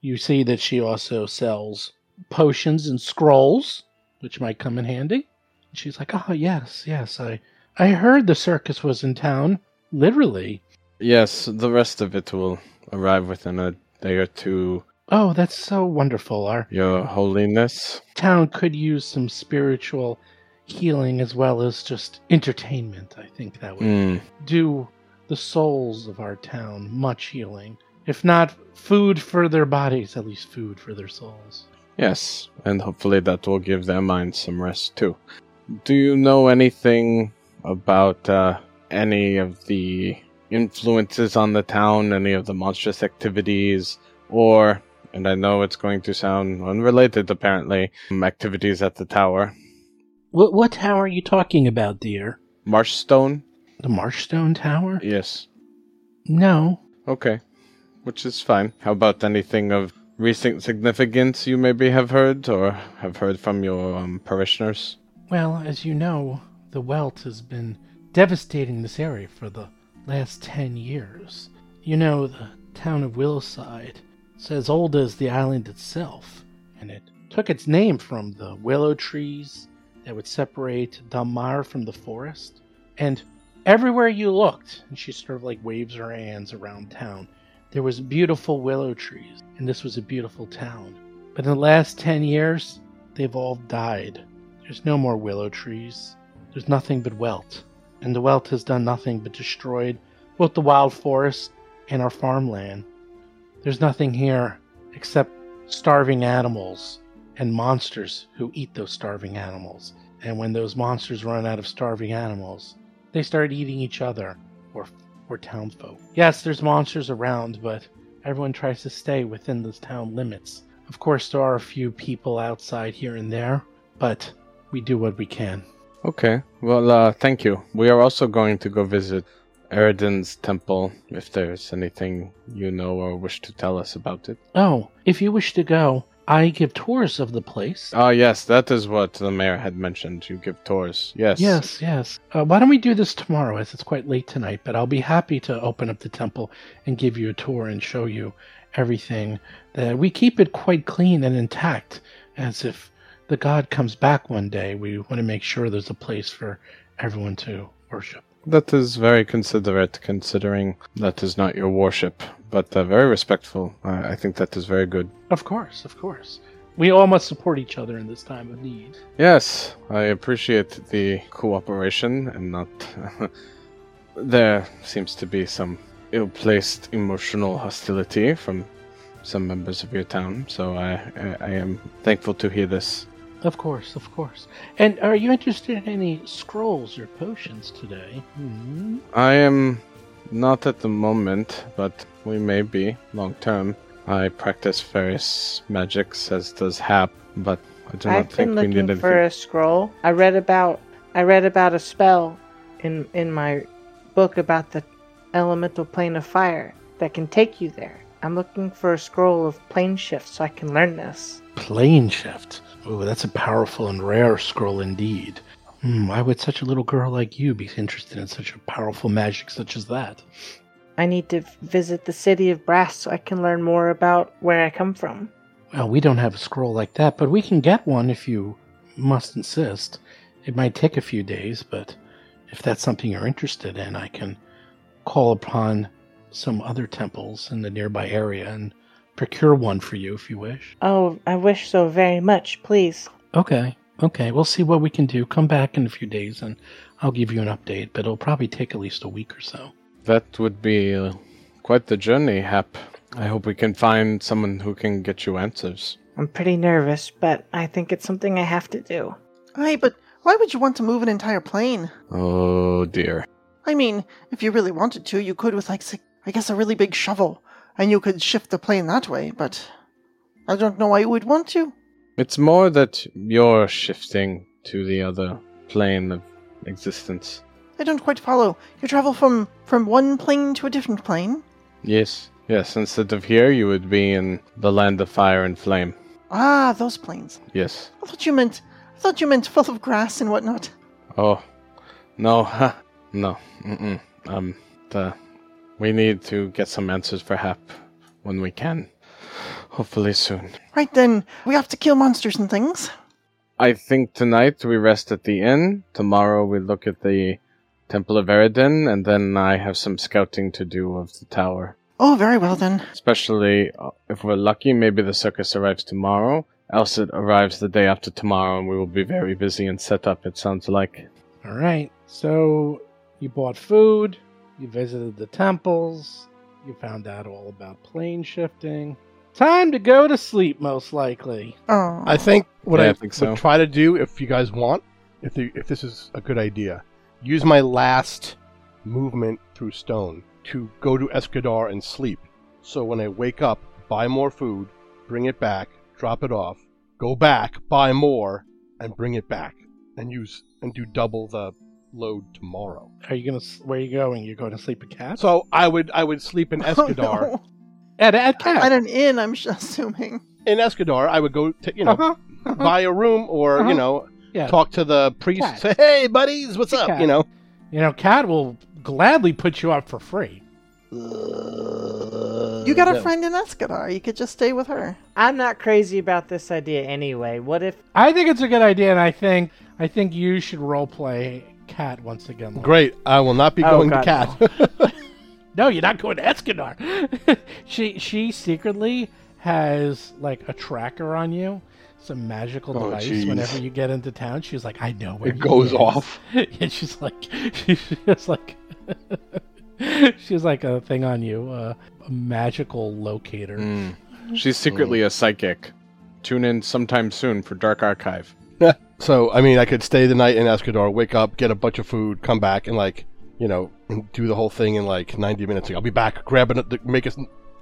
B: you see that she also sells potions and scrolls, which might come in handy. She's like, "Oh yes, yes, I I heard the circus was in town. Literally,
F: Yes, the rest of it will arrive within a day or two.
B: Oh, that's so wonderful. Our
F: Your Holiness.
B: town could use some spiritual healing as well as just entertainment. I think that would
F: Mm,
B: do the souls of our town much healing. If not food for their bodies, at least food for their souls.
F: yes, and hopefully that will give their minds some rest too. Do you know anything about uh, any of the influences on the town, any of the monstrous activities, or, and I know it's going to sound unrelated apparently, activities at the tower?
B: What what tower are you talking about, dear?
F: Marshstone?
B: The Marshstone Tower?
F: Yes.
B: No.
F: Okay. Which is fine. How about anything of recent significance you maybe have heard or have heard from your um, parishioners?
B: Well, as you know, the Welt has been devastating this area for the last ten years. You know, the town of Willowside is as old as the island itself, and it took its name from the willow trees that would separate Dalmar from the forest. And everywhere you looked, and she sort of like waves her hands around town, there was beautiful willow trees, and this was a beautiful town. But in the last ten years, they've all died. There's no more willow trees. There's nothing but welt. And the welt has done nothing but destroyed both the wild forest and our farmland. There's nothing here except starving animals and monsters who eat those starving animals. And when those monsters run out of starving animals, they start eating each other or or townsfolk. Yes, there's monsters around, but everyone tries to stay within those town limits. Of course, there are a few people outside here and there, but we do what we can.
F: Okay. Well, uh, thank you. We are also going to go visit Aroden's temple if there's anything you know or wish to tell us about it.
B: Oh, if you wish to go, I give tours of the place.
F: Ah, yes, that is what the mayor had mentioned. You give tours. Yes.
B: Yes, yes. Uh, why don't we do this tomorrow, as it's quite late tonight? But I'll be happy to open up the temple and give you a tour and show you everything. That we keep it quite clean and intact, as if the god comes back one day. We want to make sure there's a place for everyone to worship.
F: That is very considerate, considering that is not your worship, but uh, very respectful. I I think that is very good.
B: Of course, of course. We all must support each other in this time of need.
F: Yes, I appreciate the cooperation and not. there seems to be some ill placed emotional hostility from some members of your town, so I, I, I am thankful to hear this.
B: Of course, of course. And are you interested in any scrolls or potions today? Hmm?
F: I am not at the moment, but we may be long term. I practice various magics, as does Hap, but I do not
D: I've
F: think
D: been
F: we need
D: looking
F: anything.
D: for a scroll. I read about I read about a spell in in my book about the elemental plane of fire that can take you there. I'm looking for a scroll of plane shift so I can learn this.
B: Plane shift. Oh, that's a powerful and rare scroll indeed. Hmm, why would such a little girl like you be interested in such a powerful magic such as that?
D: I need to visit the city of Brass so I can learn more about where I come from.
B: Well, we don't have a scroll like that, but we can get one if you must insist. It might take a few days, but if that's something you're interested in, I can call upon some other temples in the nearby area and procure one for you if you wish.
D: Oh, I wish so very much, please.
B: Okay, okay, we'll see what we can do. Come back in a few days and I'll give you an update, but it'll probably take at least a week or so.
F: That would be uh, quite the journey, Hap. I hope we can find someone who can get you answers.
D: I'm pretty nervous, but I think it's something I have to do.
C: Aye, but why would you want to move an entire plane?
F: Oh dear.
C: I mean, if you really wanted to, you could with, like, I guess a really big shovel, and you could shift the plane that way, but I don't know why you would want to.
F: It's more that you're shifting to the other plane of existence.
C: I don't quite follow. You travel from from one plane to a different plane?
F: Yes, yes. Instead of here, you would be in the land of fire and flame.
C: Ah, those planes.
F: Yes.
C: I thought you meant I thought you meant full of grass and whatnot.
F: Oh, no, ha, no. Mm-mm. Um, the, we need to get some answers for Hap when we can. Hopefully soon.
C: Right then, we have to kill monsters and things.
F: I think tonight we rest at the inn. Tomorrow we look at the Temple of Aroden, and then I have some scouting to do of the tower.
C: Oh, very well then.
F: Especially uh, if we're lucky, maybe the circus arrives tomorrow. Else it arrives the day after tomorrow, and we will be very busy and set up. It sounds like.
B: All right. So you bought food, you visited the temples, you found out all about plane shifting. Time to go to sleep, most likely.
C: Oh,
E: I think what
F: Yeah,
E: I,
F: I think so.
E: would try to do, if you guys want, if the, if this is a good idea, use my last movement through stone to go to Escadar and sleep. So when I wake up, buy more food, bring it back, drop it off, go back, buy more, and bring it back, and use and do double the load tomorrow.
B: Are you gonna? s- Where are you going? You're going to sleep at Cat?
E: So I would I would sleep in
C: Oh,
E: Escadar.
C: no.
B: At at Cat.
C: At an inn, I'm assuming.
E: In Escadar, I would go to you know
B: Uh-huh, uh-huh.
E: buy a room or
B: Uh-huh.
E: you know
B: Yeah.
E: talk to the priest,
B: Cat.
E: say hey buddies, what's
B: Hey,
E: up?
B: Cat.
E: You know.
B: You know, Cat will gladly put you up for free.
C: You got a friend in Escadar. You could just stay with her.
D: I'm not crazy about this idea anyway. What if
B: I think it's a good idea, and I think I think you should role play Cat once again. Lauren.
E: Great. I will not be
D: Oh,
E: going
D: God,
E: to Cat.
B: No, you're not going to Escadar. she she secretly has like a tracker on you, some magical
E: Oh,
B: device.
E: jeez.
B: Whenever you get into town, she's like, I know where you.
E: it
B: he
E: goes
B: is."
E: off.
B: and she's like, she's like, she's like a thing on you, uh, a magical locator.
F: She's secretly a psychic. Tune in sometime soon for Dark Archive.
E: so I mean, I could stay the night in Escadar, wake up, get a bunch of food, come back, and like you know, do the whole thing in like 90 minutes. I'll be back, grab it, make us.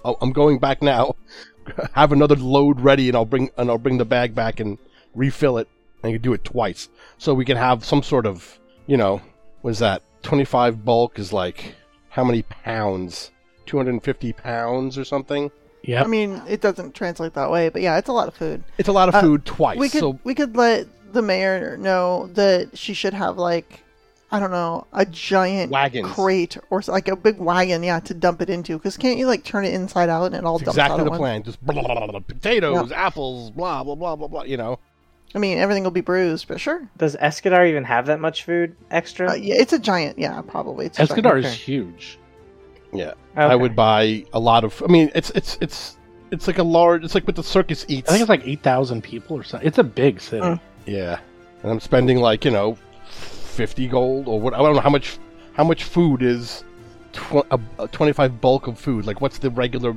E: oh, I'm going back now. Have another load ready, and I'll bring and I'll bring the bag back and refill it. And you do it twice, so we can have some sort of you know, was that 25 bulk is like how many pounds? 250 pounds or something.
B: Yeah.
C: I mean, it doesn't translate that way, but yeah, it's a lot of food.
E: It's a lot of
C: Uh,
E: food twice.
C: We could
E: so
C: we could let the mayor know that she should have like I don't know a giant
E: Wagons.
C: crate or s- like a big wagon, yeah, to dump it into. Because can't you like turn it inside out and it all
E: it's
C: dumps
E: exactly
C: out
E: the
C: at once?
E: plan. Just blah, blah, blah, blah, potatoes, apples, blah blah blah blah blah. You know.
C: I mean, everything will be bruised, but sure.
D: Does Escadar even have that much food extra?
C: Uh, yeah, it's a giant. Yeah, probably. It's a giant.
B: Escadar is
D: okay.
B: huge.
E: Yeah.
D: Okay.
E: I would buy a lot of. I mean, it's it's it's it's like a large. It's like what the circus eats.
B: I think it's like eight thousand people or something. It's a big city.
C: Mm.
E: yeah, and I'm spending like you know, fifty gold or what? I don't know how much how much food is tw- a, a twenty five bulk of food. Like what's the regular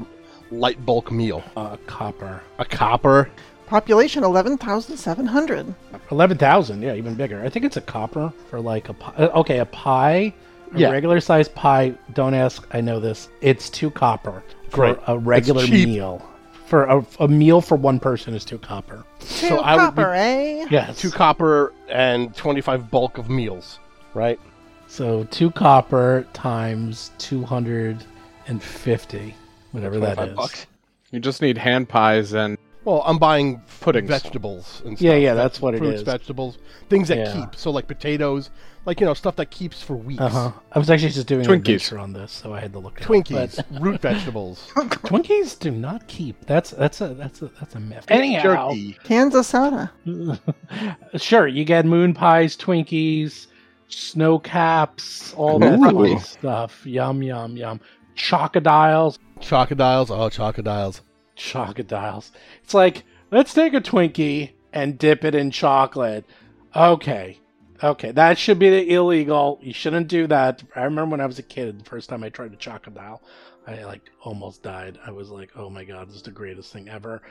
E: light bulk meal?
B: Uh, copper.
E: A copper.
C: Population eleven thousand seven hundred.
B: Eleven thousand. Yeah, even bigger. I think it's a copper for like a pie. uh, Okay, a pie. A
E: Yeah.
B: regular sized pie. Don't ask. I know this. It's two copper for
E: Great.
B: a regular meal. For a, a meal for one person is two copper.
C: Two
E: So I would be-
C: copper, eh?
B: Yes.
E: Two copper and twenty five bulk of meals. Right.
B: So two copper times two hundred and fifty, whatever that is.
E: bucks.
F: You just need hand pies and
E: Well, I'm buying
F: Puddings.
E: vegetables and stuff.
B: Yeah, yeah, that's what it
E: fruits,
B: is.
E: vegetables, things that
B: Yeah.
E: keep. So like potatoes, like you know stuff that keeps for weeks.
B: Uh huh. I was actually just doing an
F: Twinkies.
B: adventure on this, so I had to look. It up.
E: Twinkies,
B: But
E: root vegetables,
B: Twinkies do not keep. That's that's a that's a that's a myth. Anyhow,
E: jerky.
C: Kansas soda.
B: sure, you get moon pies, Twinkies, snow caps, all that
F: Ooh.
B: fun stuff. Yum yum yum. Chocodiles,
E: Chocodiles, oh chocodiles.
B: Chocodiles. It's like let's take a Twinkie and dip it in chocolate. Okay. Okay, that should be the illegal. You shouldn't do that. I remember when I was a kid, the first time I tried a chocodile, I like almost died. I was like, "Oh my god, this is the greatest thing ever."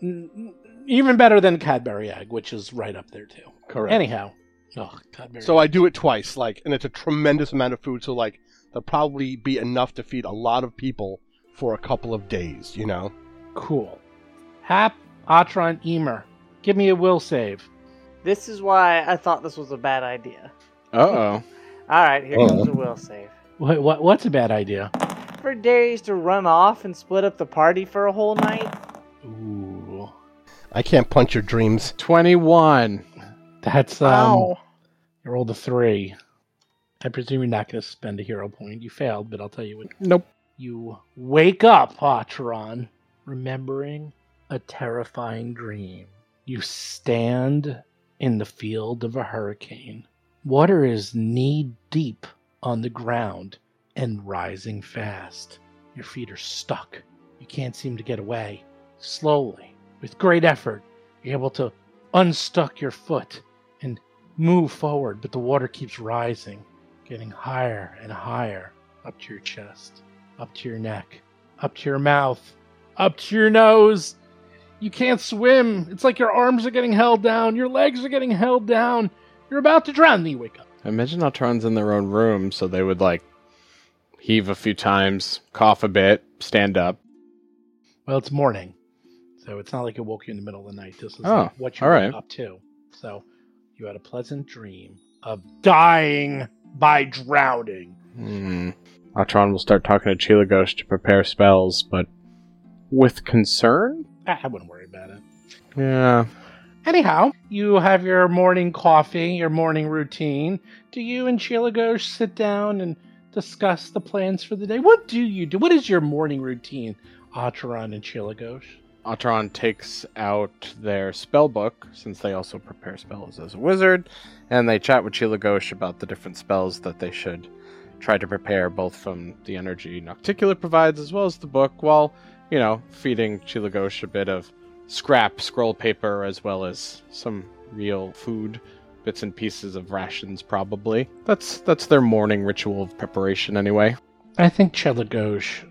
B: Even better than Cadbury egg, which is right up there too.
E: Correct.
B: Anyhow, oh, Cadbury.
E: So I do it twice, like, and it's a tremendous amount of food. So like, there'll probably be enough to feed a lot of people for a couple of days. You know.
B: Cool. Hap, Atron, Emer, give me a will save.
D: This is why I thought this was a bad idea.
F: uh oh.
D: All right, here
E: Uh-oh.
D: comes the will save.
B: What, what what's a bad idea?
D: For Darius to run off and split up the party for a whole night.
B: Ooh,
E: I can't punch your dreams.
F: Twenty-one.
B: that's um.
C: Wow.
B: You rolled a three. I presume you're not going to spend a hero point. You failed, but I'll tell you what.
F: Nope.
B: You wake up, Atron, remembering a terrifying dream. You stand in the field of a hurricane. Water is knee deep on the ground and rising fast. Your feet are stuck. You can't seem to get away. Slowly, with great effort, you're able to unstuck your foot and move forward, but the water keeps rising, getting higher and higher up to your chest, up to your neck, up to your mouth, up to your nose. You can't swim. It's like your arms are getting held down, your legs are getting held down. You're about to drown, then you wake up.
F: Imagine Ultron's in their own room, so they would like heave a few times, cough a bit, stand up.
B: Well, it's morning, so it's not like it woke you in the middle of the night. This is
F: Oh,
B: like what you
F: all
B: woke
F: right.
B: up to. So you had a pleasant dream of dying by drowning.
F: Hmm. Ultron will start talking to Chilagos to prepare spells, but with concern?
B: Ah, I wouldn't worry about it.
F: Yeah.
B: Anyhow, you have your morning coffee, your morning routine. Do you and Chilagos sit down and discuss the plans for the day? What do you do? What is your morning routine, Atron and Chilagos?
F: Ultron takes out their spell book, since they also prepare spells as a wizard, and they chat with Chilagos about the different spells that they should try to prepare, both from the energy Nocticular provides as well as the book, while, you know, feeding Chilagos a bit of scrap scroll paper as well as some real food, bits and pieces of rations probably. That's that's their morning ritual of preparation anyway.
B: I think Chilagos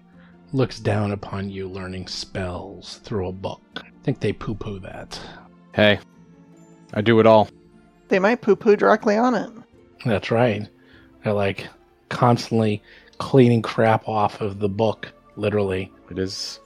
B: looks down upon you learning spells through a book. I think they poo poo that.
F: Hey, I do it all.
C: They might poo poo directly on it.
B: That's right. They're like constantly cleaning crap off of the book, literally.
F: It is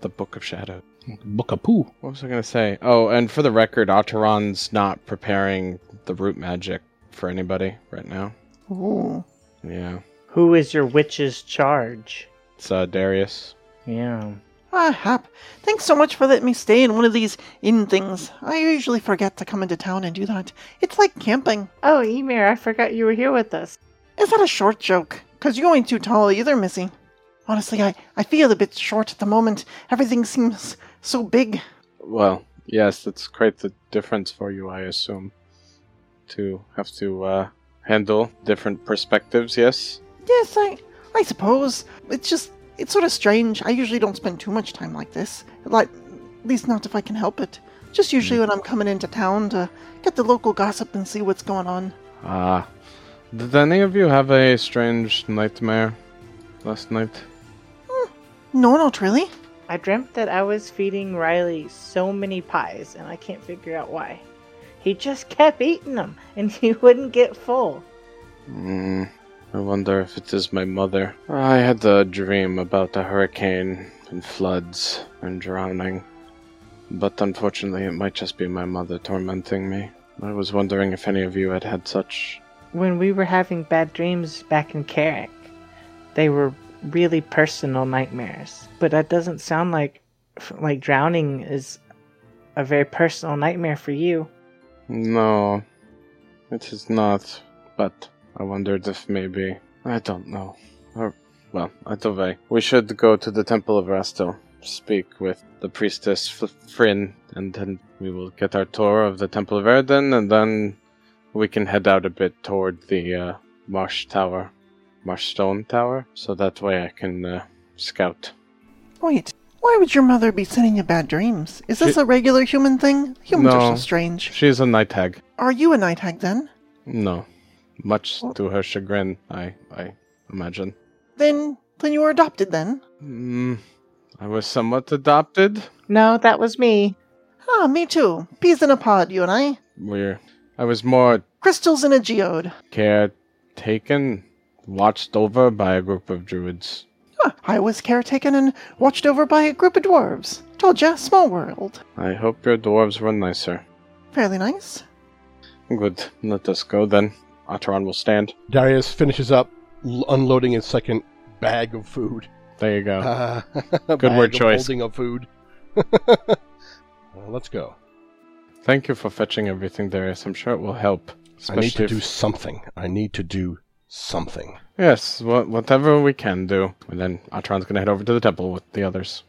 F: the Book of Shadow.
B: Book of poo.
F: What was I going to say? Oh, and for the record, Otteron's not preparing the root magic for anybody right now.
C: Ooh.
F: Yeah.
D: Who is your witch's charge?
F: It's uh, Darius.
D: Yeah.
C: Ah, Hap, thanks so much for letting me stay in one of these inn things. I usually forget to come into town and do that. It's like camping.
D: Oh, Emer, I forgot you were here with us.
C: Is that a short joke? Cause you ain't too tall either, Missy. Honestly, I, I feel a bit short at the moment. Everything seems so big.
F: Well, yes, that's quite the difference for you, I assume. To have to uh, handle different perspectives, yes?
C: Yes, I I suppose. It's just it's sort of strange. I usually don't spend too much time like this. Like at least not if I can help it. Just usually when I'm coming into town to get the local gossip and see what's going on.
F: Ah. did any of you have a strange nightmare last night?
C: No, not really.
D: I dreamt that I was feeding Riley so many pies, and I can't figure out why. He just kept eating them, and he wouldn't get full.
F: Hmm. I wonder if it is my mother. I had a dream about a hurricane and floods and drowning. But unfortunately, it might just be my mother tormenting me. I was wondering if any of you had had such.
D: When we were having bad dreams back in Carrick, they were really personal nightmares. But that doesn't sound like like drowning is a very personal nightmare for you.
F: No, it is not. But I wondered if maybe. I don't know. Or, well, either way. We should go to the Temple of Rastil, speak with the priestess F- Fryn, and then we will get our tour of the Temple of Aroden, and then we can head out a bit toward the uh, Marsh Tower. Marshstone Tower, so that way I can uh, scout.
C: Wait, why would your mother be sending you bad dreams? Is this
F: She-
C: a regular human thing? Humans are
F: No.
C: so strange.
F: She's a night hag.
C: Are you a night hag then?
F: No. Much to her chagrin, I, I imagine.
C: Then then you were adopted then?
F: Mm, I was somewhat adopted.
D: No, that was me.
C: Ah, me too. Peas in a pod, you and I.
F: We're, I was more
C: Crystals in a geode.
F: caretaken, watched over by a group of druids.
C: Huh, I was caretaken and watched over by a group of dwarves. Told ya, small world.
F: I hope your dwarves were nicer.
C: Fairly nice.
F: Good, let us go then. Atron will stand.
E: Darius finishes up l- unloading his second bag of food.
F: There you go.
E: Uh,
F: Good
E: bag
F: word
E: of
F: choice.
E: Holding of food. Uh, let's go.
F: Thank you for fetching everything, Darius. I'm sure it will help.
E: I need to
F: Especially
E: do something. I need to do something.
F: Yes, wha- whatever we can do. And then Atron's gonna head over to the temple with the others.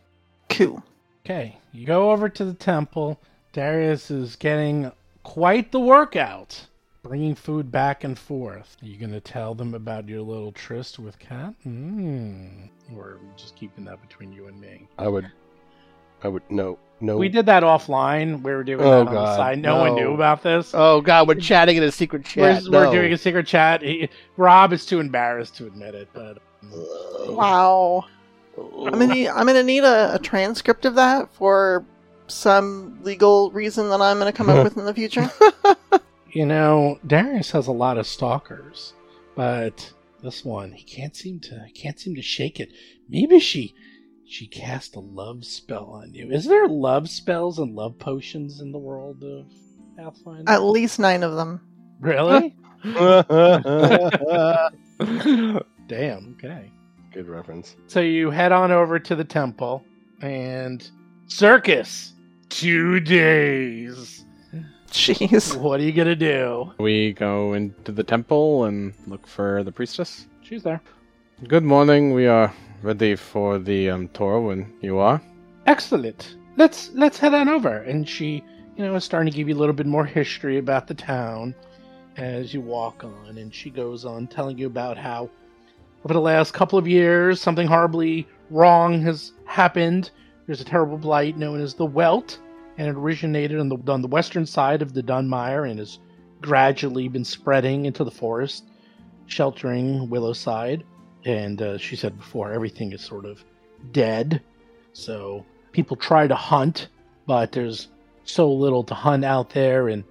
C: Cool.
B: Okay, you go over to the temple. Darius is getting quite the workout, bringing food back and forth. Are you going to tell them about your little tryst with Kat? Mm. Or are we just keeping that between you and me?
E: I would. I would no no.
B: We did that offline. We were doing
E: Oh,
B: that on the
E: God,
B: side. No, one knew about this.
E: Oh God, we're chatting in a secret
B: we're,
E: chat.
B: we're doing a secret chat. He, Rob is too embarrassed to admit it, but
C: Wow. I'm gonna need, I'm gonna need a, a transcript of that for some legal reason that I'm gonna come up with in the future.
B: you know, Darius has a lot of stalkers, but this one he can't seem to can't seem to shake it. Maybe she she cast a love spell on you. Is there love spells and love potions in the world of Pathfinder?
C: At least nine of them.
B: really? Damn. Okay.
E: Good reference.
B: So you head on over to the temple and circus. Two days.
C: Jeez.
B: What are you gonna do?
F: We go into the temple and look for the priestess.
B: She's there.
F: Good morning. We are ready for the um, tour when you are.
B: Excellent. Let's let's head on over. And she, you know, is starting to give you a little bit more history about the town as you walk on, and she goes on telling you about how over the last couple of years something horribly wrong has happened. There's a terrible blight known as the Welt, and it originated on the on the western side of the Dunmire and has gradually been spreading into the forest, sheltering Willowside. And uh, she said before, everything is sort of dead. So people try to hunt, but there's so little to hunt out there, and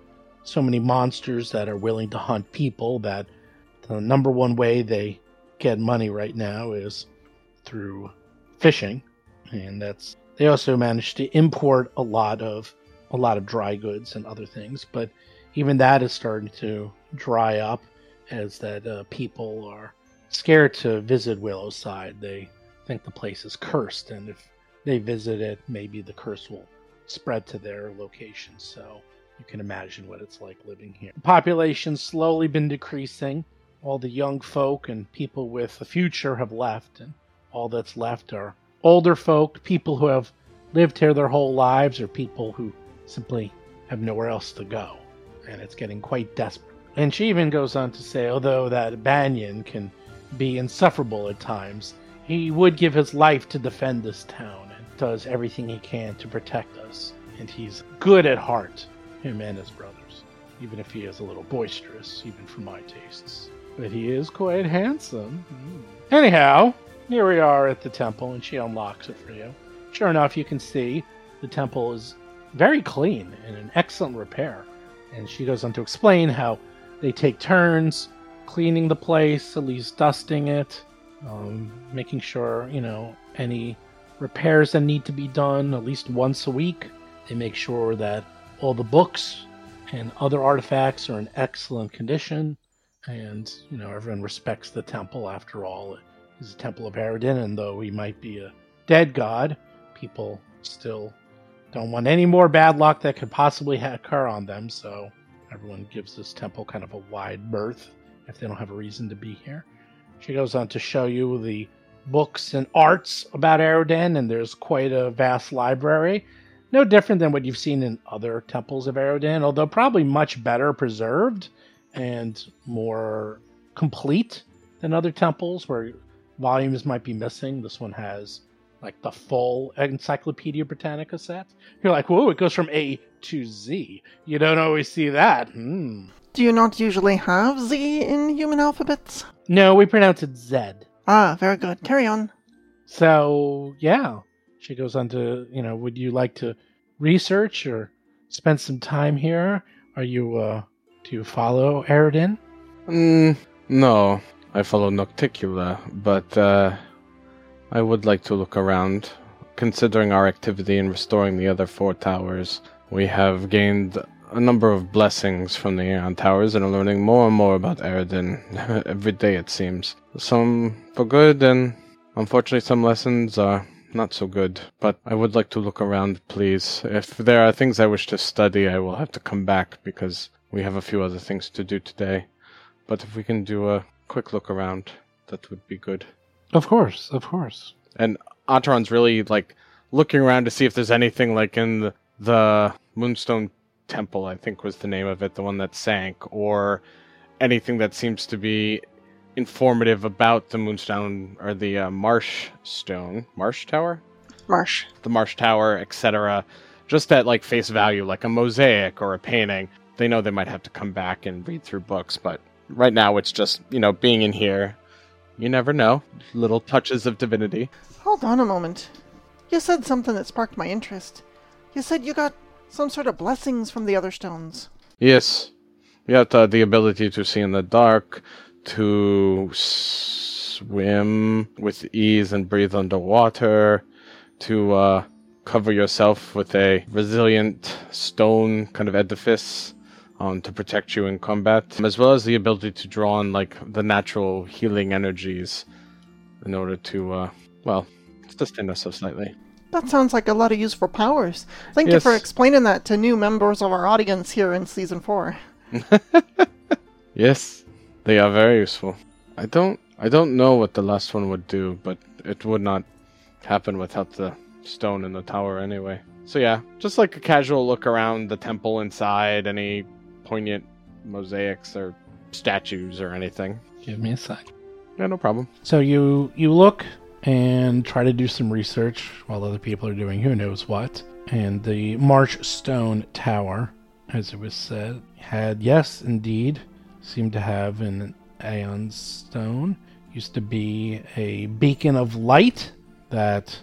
B: so many monsters that are willing to hunt people that the number one way they get money right now is through fishing, and that's they also managed to import a lot of a lot of dry goods and other things, but even that is starting to dry up as that uh, people are scared to visit Willowside. They think the place is cursed, and if they visit it, maybe the curse will spread to their location. So you can imagine what it's like living here. The population's slowly been decreasing. All the young folk and people with a future have left, and all that's left are older folk, people who have lived here their whole lives, or people who simply have nowhere else to go. And it's getting quite desperate. And she even goes on to say, although that Banyan can be insufferable at times, he would give his life to defend this town and does everything he can to protect us. And he's good at heart, him and his brothers, even if he is a little boisterous, even for my tastes. But he is quite handsome. Mm. Anyhow, here we are at the temple, and she unlocks it for you. Sure enough, you can see the temple is very clean and in excellent repair. And she goes on to explain how they take turns cleaning the place, at least dusting it, um, making sure, you know, any repairs that need to be done at least once a week. They make sure that all the books and other artifacts are in excellent condition. And, you know, everyone respects the temple after all. It is a temple of Aroden, and though he might be a dead god, people still don't want any more bad luck that could possibly occur on them, so everyone gives this temple kind of a wide berth if they don't have a reason to be here. She goes on to show you the books and arts about Aroden, and there's quite a vast library. No different than what you've seen in other temples of Aroden, although probably much better preserved and more complete than other temples where volumes might be missing. This one has like the full Encyclopedia Britannica set. You're like, whoa, it goes from A to Z. You don't always see that. Hmm.
C: Do you not usually have Z in human alphabets?
B: No, we pronounce it Z.
C: Ah, very good. Carry on.
B: So, yeah. She goes on to, you know, would you like to research or spend some time here? Are you, uh, do you follow Aroden?
F: Mm, no, I follow Nocticula, but, uh, I would like to look around. Considering our activity in restoring the other four towers, we have gained a number of blessings from the Aeon Towers and are learning more and more about Aroden every day, it seems. Some for good, and unfortunately, some lessons are not so good. But I would like to look around, please. If there are things I wish to study, I will have to come back because we have a few other things to do today. But if we can do a quick look around, that would be good.
B: Of course, of course.
F: And Ataron's really like looking around to see if there's anything like in the, the Moonstone Temple, I think was the name of it, the one that sank, or anything that seems to be informative about the Moonstone or the uh, Marsh Stone, Marsh Tower,
C: Marsh.
F: the Marsh Tower, etc. Just at like face value, like a mosaic or a painting. They know they might have to come back and read through books, but right now it's just you know being in here. You never know, little touches of divinity.
C: Hold on a moment. You said something that sparked my interest. You said you got some sort of blessings from the other stones.
F: Yes. You have uh, the ability to see in the dark, to swim with ease and breathe underwater, to uh, cover yourself with a resilient stone kind of edifice um, to protect you in combat, as well as the ability to draw on like the natural healing energies in order to, uh, well, sustain us slightly.
C: That sounds like a lot of useful powers. Thank you for explaining that to new members of our audience here in season four.
F: Yes, they are very useful. I don't I don't know what the last one would do, but it would not happen without the stone in the tower anyway. So yeah, just like a casual look around the temple inside, any poignant mosaics or statues or anything.
B: Give me a sec.
F: Yeah, no problem.
B: So you you look and try to do some research while other people are doing who knows what. And the Marsh Stone Tower, as it was said, had yes, indeed, seemed to have an Aeon stone. Used to be a beacon of light that,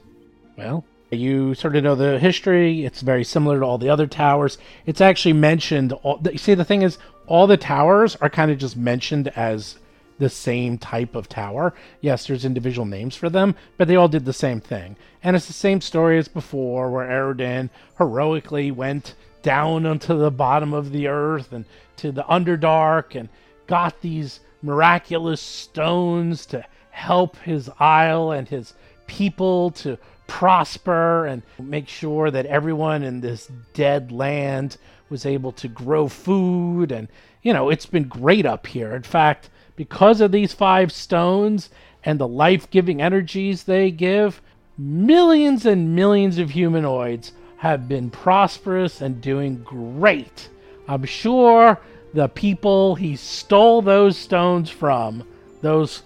B: well, You sort of know the history. It's very similar to all the other towers. It's actually mentioned. All, you see, the thing is, all the towers are kind of just mentioned as the same type of tower. Yes, there's individual names for them, but they all did the same thing. And it's the same story as before, where Aroden heroically went down onto the bottom of the earth and to the Underdark and got these miraculous stones to help his isle and his people to prosper and make sure that everyone in this dead land was able to grow food and you know it's been great up here in fact because of these five stones and the life-giving energies they give millions and millions of humanoids have been prosperous and doing great i'm sure the people he stole those stones from those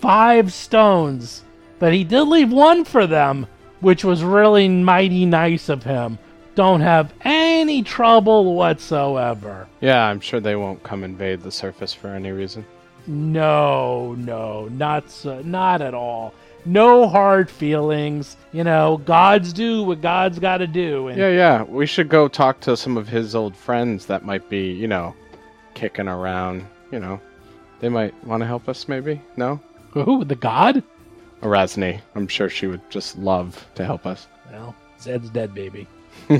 B: five stones but he did leave one for them, which was really mighty nice of him. Don't have any trouble whatsoever.
F: Yeah, I'm sure they won't come invade the surface for any reason.
B: No, no, not so, not at all. No hard feelings. You know, gods do what God's got to do. And
F: Yeah, yeah. We should go talk to some of his old friends that might be, you know, kicking around. You know, they might want to help us. Maybe no.
B: who? The god?
F: Arazni, I'm sure she would just love to help us.
B: Well, Zed's dead, baby.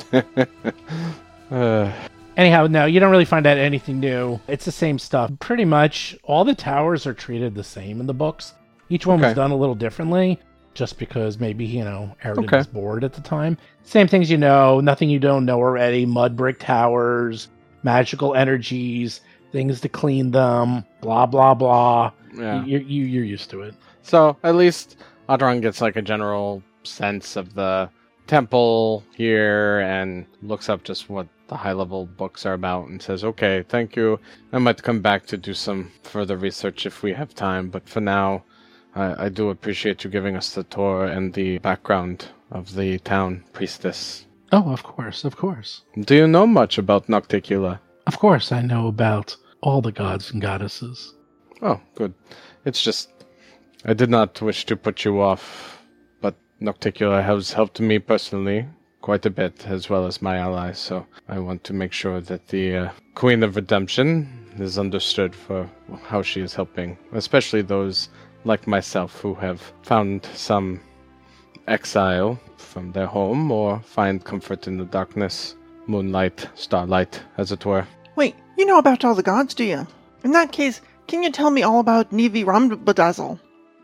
F: Uh,
B: Anyhow, no, you don't really find out anything new. It's the same stuff. Pretty much all the towers are treated the same in the books. Each one was done a little differently, just because maybe, you know, Aroden
F: Okay.
B: was bored at the time. Same things you know, nothing you don't know already. Mud brick towers, magical energies, things to clean them, blah, blah, blah.
F: yeah.
B: You, you, you're used to it.
F: So at least Adron gets like a general sense of the temple here and looks up just what the high level books are about and says, Okay, thank you. I might come back to do some further research if we have time, but for now, I, I do appreciate you giving us the tour and the background of the town priestess.
B: Oh, of course, of course.
F: Do you know much about Nocticula?
B: Of course, I know about all the gods and goddesses.
F: Oh, good. It's just I did not wish to put you off, but Nocticula has helped me personally quite a bit, as well as my allies. So I want to make sure that the uh, Queen of Redemption is understood for how she is helping, especially those like myself who have found some exile from their home or find comfort in the darkness, moonlight, starlight, as it were.
C: Wait, you know about all the gods, do you? In that case, can you tell me all about Nivi Rhombodazzl?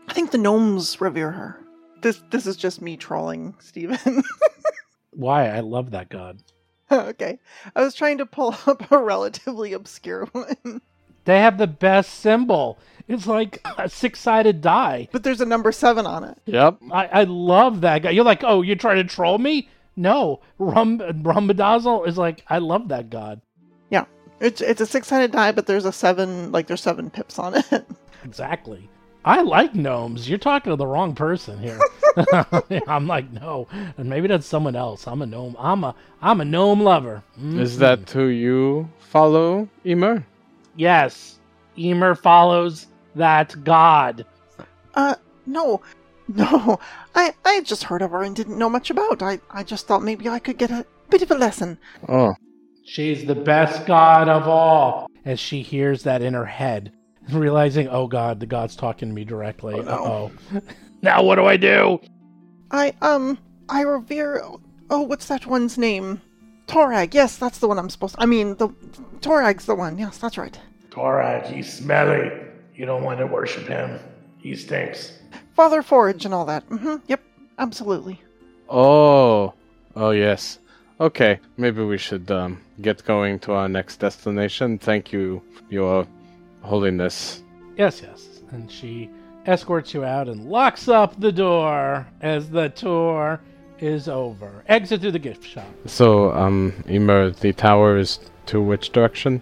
C: I think the gnomes revere her. This this is just me trolling Stephen.
B: Why? I love that god.
C: okay. I was trying to pull up a relatively obscure one.
B: They have the best symbol. It's like a six sided die.
C: But there's a number seven on it.
F: Yep.
B: I, I love that guy. You're like, oh, you're trying to troll me? No. Rum Rhombodazzl is like, I love that god.
C: Yeah. It's it's a six sided die, but there's a seven like there's seven pips on it.
B: Exactly. I like gnomes. You're talking to the wrong person here. I'm like, no. And maybe that's someone else. I'm a gnome. I'm a I'm a gnome lover. Mm.
F: Is that who you follow, Emer?
B: Yes. Emer follows that god.
C: Uh no. No. I I had just heard of her and didn't know much about. I I just thought maybe I could get a bit of a lesson.
F: Oh,
B: She's the best god of all. As she hears that in her head, realizing, oh god, the god's talking to me directly.
C: Oh, no.
B: Uh-oh. now what do I do?
C: I um I revere oh what's that one's name? Torag, yes, that's the one I'm supposed I mean the Torag's the one, yes, that's right.
B: Torag, he's smelly. You don't want to worship him. He stinks.
C: Father Forge and all that. hmm Yep, absolutely.
F: oh, oh yes. Okay, maybe we should um, get going to our next destination. Thank you, Your Holiness.
B: Yes, yes. And she escorts you out and locks up the door as the tour is over. Exit through the gift shop.
F: So, um, Emer, the tower is to which direction?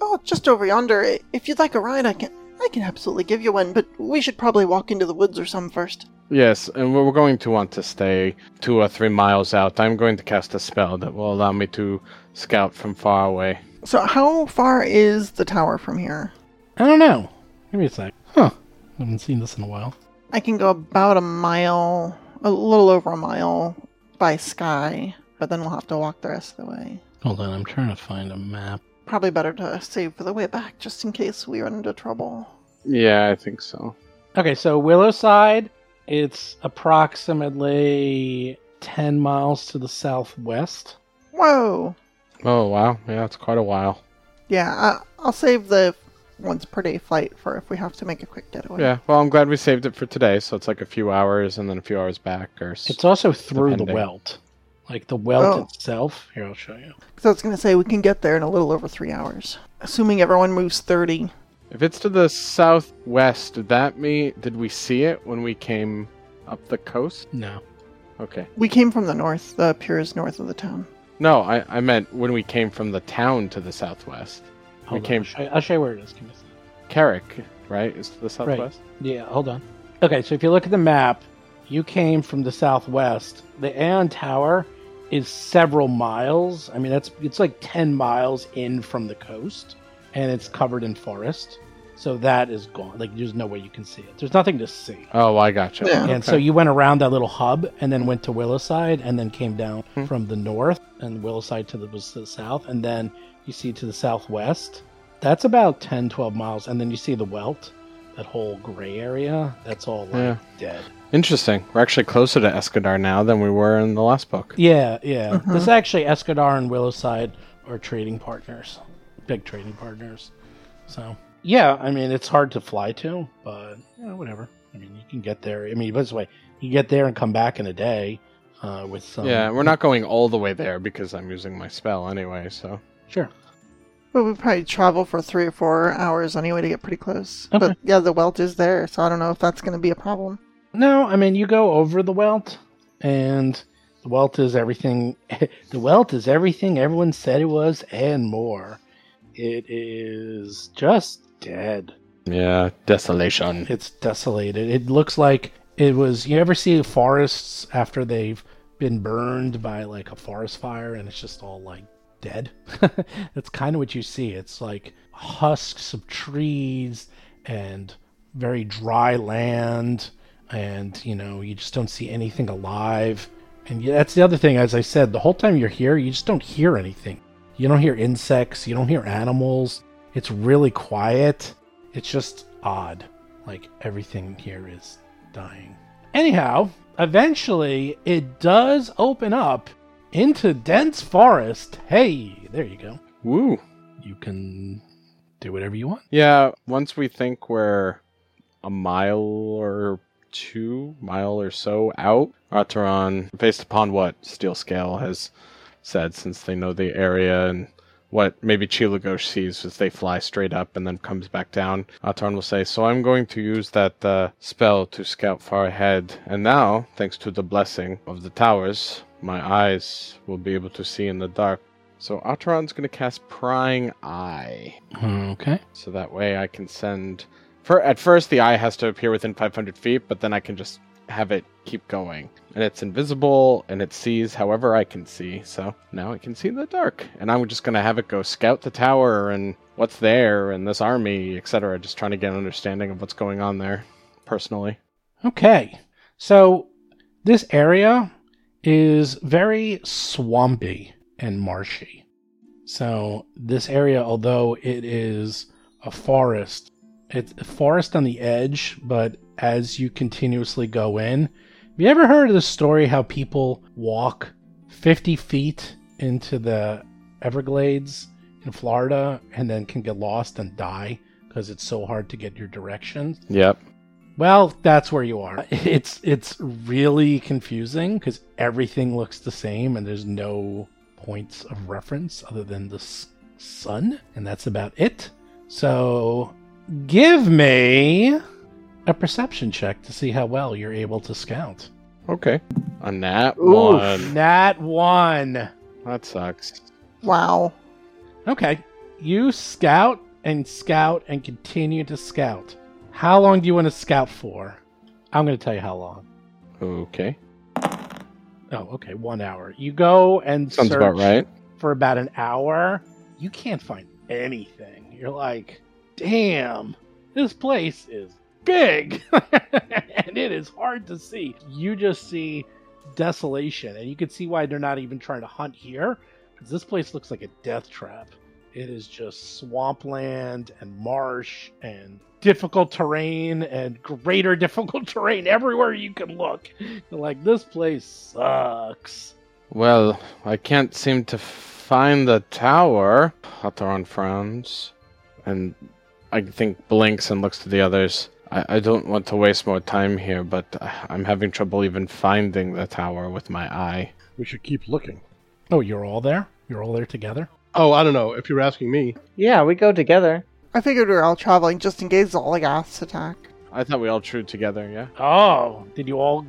C: Oh, just over yonder. If you'd like a ride, I can I can absolutely give you one, but we should probably walk into the woods or some first.
F: Yes, and we're going to want to stay two or three miles out. I'm going to cast a spell that will allow me to scout from far away.
C: So how far is the tower from here?
B: I don't know. Give me a sec. Huh. haven't seen this in a while.
C: I can go about a mile, a little over a mile by Sky, but then we'll have to walk the rest of the way.
B: Hold on, I'm trying to find a map.
C: Probably better to save for the way back, just in case we run into trouble.
F: Yeah, I think so.
B: Okay, so Willowside, it's approximately 10 miles to the southwest.
C: Whoa!
F: Oh wow, yeah, it's quite a while.
C: Yeah, I, I'll save the once per day flight for if we have to make a quick getaway.
F: Yeah, well, I'm glad we saved it for today, so it's like a few hours and then a few hours back. Or
B: It's also through the
F: Depending.
B: Welt. Like the Welt
C: Oh.
B: itself. Here, I'll show you.
C: So I was going to say we can get there in a little over three hours. Assuming everyone moves 30.
F: if it's to the southwest, did that mean did we see it when we came up the coast?
B: No.
F: Okay.
C: We came from the north. The pier is north of the town.
F: No, I, I meant when we came from the town to the southwest.
B: Hold
F: we
B: on,
F: came
B: I'll show, you, I'll show you where it is. Give me a second.
F: Carrick, right? Is to the southwest.
B: Yeah, hold on. Okay, so if you look at the map, you came from the southwest. The Aeon Tower is several miles. I mean, that's it's like ten miles in from the coast, and it's covered in forest. So that is gone. Like, there's no way you can see it. There's nothing to see.
F: Oh, I gotcha.
C: Yeah.
B: And so you went around that little hub, and then went to Willowside, and then came down
F: Hmm.
B: from the north, and Willowside to the was to the south, and then you see to the southwest. That's about 10, 12 miles, and then you see the Welt, that whole gray area. That's all like
F: Yeah.
B: dead.
F: Interesting. We're actually closer to Escadar now than we were in the last book.
B: Yeah, yeah. This actually Escadar and Willowside are trading partners, big trading partners. So yeah, I mean it's hard to fly to, but you know, whatever. I mean you can get there. I mean but this way, you get there and come back in a day uh, with some.
F: yeah, we're not going all the way there because I'm using my spell anyway. So
B: sure.
C: But we probably travel for three or four hours anyway to get pretty close.
B: Okay.
C: But yeah, the welt is there, so I don't know if that's going to be a problem.
B: No, I mean you go over the Welt, and the Welt is everything. the Welt is everything everyone said it was and more. It is just dead.
F: yeah, desolation.
B: It's desolated. It looks like it was. You ever see forests after they've been burned by like a forest fire, and it's just all like dead? That's kind of what you see. It's like husks of trees and very dry land, and you know you just don't see anything alive. And that's the other thing. As I said, the whole time you're here, you just don't hear anything. You don't hear insects. You don't hear animals. It's really quiet. It's just odd. Like everything here is dying. Anyhow, eventually it does open up into dense forest. Hey, there you go.
F: Woo.
B: You can do whatever you want.
F: Yeah, once we think we're a mile or two, mile or so out, Arteron, based upon what Steel Scale has said, since they know the area and what maybe Chilagosh sees as they fly straight up and then comes back down, Arteron will say, So I'm going to use that uh, spell to scout far ahead, and now, thanks to the blessing of the towers, my eyes will be able to see in the dark. So Arteron's going to cast Prying Eye.
B: Okay.
F: So that way I can send. For at first, the eye has to appear within 500 feet, but then I can just have it keep going. And it's invisible, and it sees however I can see. So now it can see in the dark. And I'm just gonna have it go scout the tower and what's there and this army, etc. Just trying to get an understanding of what's going on there, personally.
B: Okay. So this area is very swampy and marshy. So this area, although it is a forest, it's a forest on the edge, but as you continuously go in, have you ever heard of the story how people walk 50 feet into the Everglades in Florida and then can get lost and die because it's so hard to get your directions?
F: Yep.
B: Well, that's where you are. It's it's really confusing because everything looks the same and there's no points of reference other than the s- sun, and that's about it. So, give me a perception check to see how well you're able to scout.
F: Okay. A nat
B: Ooh,
F: one.
B: nat one.
F: That sucks.
C: Wow.
B: Okay, you scout and scout and continue to scout. How long do you want to scout for? I'm going to tell you how long.
F: Okay.
B: Oh, okay, one hour. You go and
F: Sounds
B: search
F: about right.
B: for about an hour. You can't find anything. You're like, damn, this place is big and it is hard to see. You just see desolation, and you can see why they're not even trying to hunt here, because this place looks like a death trap. It is just swampland and marsh and difficult terrain and greater difficult terrain everywhere you can look. You're like, this place sucks.
F: Well, I can't seem to find the tower. Hataran frowns and I think blinks and looks to the others. I, I don't want to waste more time here, but I- I'm having trouble even finding the tower with my eye.
E: We should keep looking.
B: Oh, you're all there? You're all there together?
E: Oh, I don't know. If you're asking me,
D: Yeah, we go together.
C: I figured we were all traveling just in case Xulgaths attack.
F: I thought we all true together, yeah?
B: Oh, did you all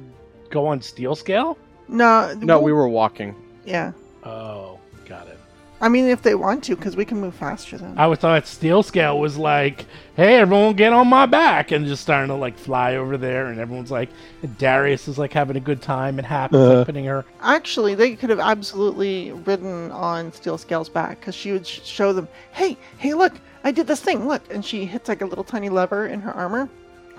B: go on steel scale?
C: No,
F: No, we were walking.
C: Yeah,
B: Oh, got it.
C: I mean if they want to, because we can move faster than.
B: I would thought steel scale was like, hey, everyone get on my back, and just starting to like fly over there, and everyone's like, and Darius is like having a good time and happy, like, putting her.
C: Actually, they could have absolutely ridden on Steel Scale's back because she would sh- show them, "Hey, hey, look, I did this thing. Look!" And she hits like a little tiny lever in her armor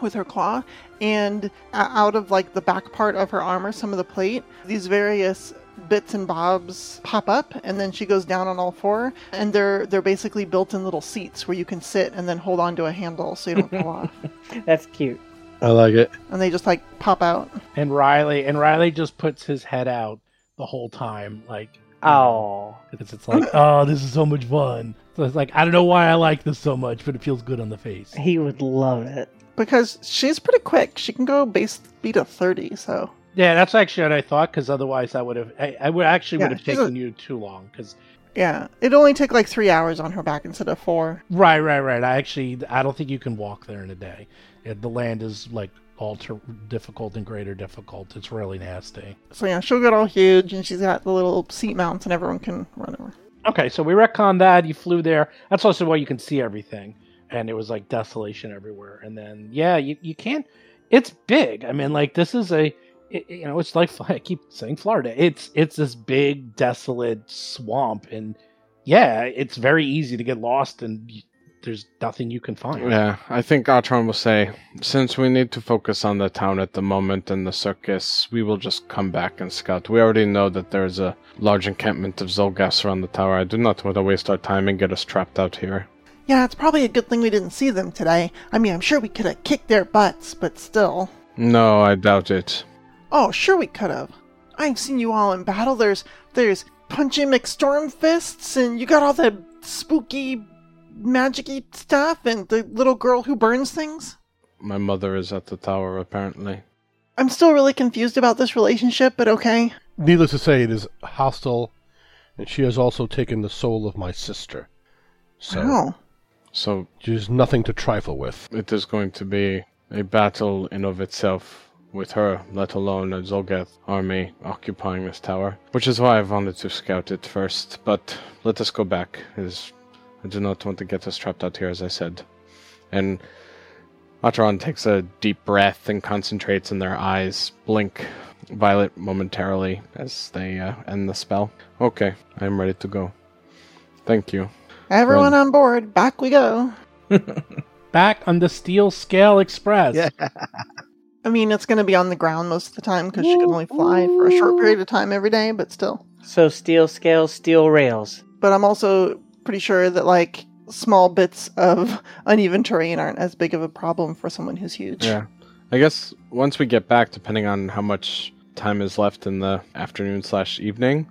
C: with her claw, and uh, out of like the back part of her armor, some of the plate, these various bits and bobs pop up, and then she goes down on all four, and they're they're basically built-in little seats where you can sit and then hold on to a handle so you don't fall off,
D: That's cute.
E: I like it.
C: and they just like pop out.
B: And Riley, and Riley just puts his head out the whole time, like,
D: Oh,
B: because it's like, oh, this is so much fun. So it's like, I don't know why I like this so much, but it feels good on the face.
D: he would love it.
C: Because she's pretty quick. She can go base speed of 30, so.
B: Yeah, that's actually what I thought, because otherwise I would have, I, I would actually
C: Yeah,
B: would have taken
C: a-
B: you too long, because
C: Yeah, it only took like three hours on her back instead of four.
B: Right, right, right. I actually, I don't think you can walk there in a day. The land is like alter difficult and greater difficult. It's really nasty.
C: So yeah, she'll get all huge, and she's got the little seat mounts, and everyone can run over.
B: Okay, so we retcon that. You flew there. That's also why you can see everything. And it was like desolation everywhere. And then, yeah, you, you can't. It's big. I mean, like this is a, it, you know, it's like I keep saying Florida. It's it's this big desolate swamp, and yeah, it's very easy to get lost, and y there's nothing you can find.
F: Yeah, I think Atron will say, since we need to focus on the town at the moment and the circus, we will just come back and scout. We already know that there's a large encampment of Xulgaths around the tower. I do not want to waste our time and get us trapped out here.
C: Yeah, it's probably a good thing we didn't see them today. I mean, I'm sure we could have kicked their butts, but still.
F: No, I doubt it.
C: Oh, sure we could have. I've seen you all in battle. There's there's punchy McStorm fists, and you got all the spooky, magicy stuff, and the little girl who burns things.
F: My mother is at the tower, apparently.
C: I'm still really confused about this relationship, but okay.
E: Needless to say, it is hostile, and she has also taken the soul of my sister. So
C: Oh,
F: So
E: there's nothing to trifle with.
F: it is going to be a battle in of itself with her, let alone a Xulgath army occupying this tower. Which is why I wanted to scout it first. But let us go back, as I do not want to get us trapped out here, as I said. And Atron takes a deep breath and concentrates, and their eyes blink violet momentarily as they uh, end the spell. Okay, I am ready to go. Thank you.
C: everyone
F: Friend.
C: on board. Back we go.
B: Back on the Steel Scale Express.
F: Yeah.
C: I mean, it's going to be on the ground most of the time because she can only fly for a short period of time every day, but still.
D: So steel scales, steel rails.
C: But I'm also pretty sure that, like, small bits of uneven terrain aren't as big of a problem for someone who's huge.
F: Yeah. I guess once we get back, depending on how much time is left in the afternoon slash evening,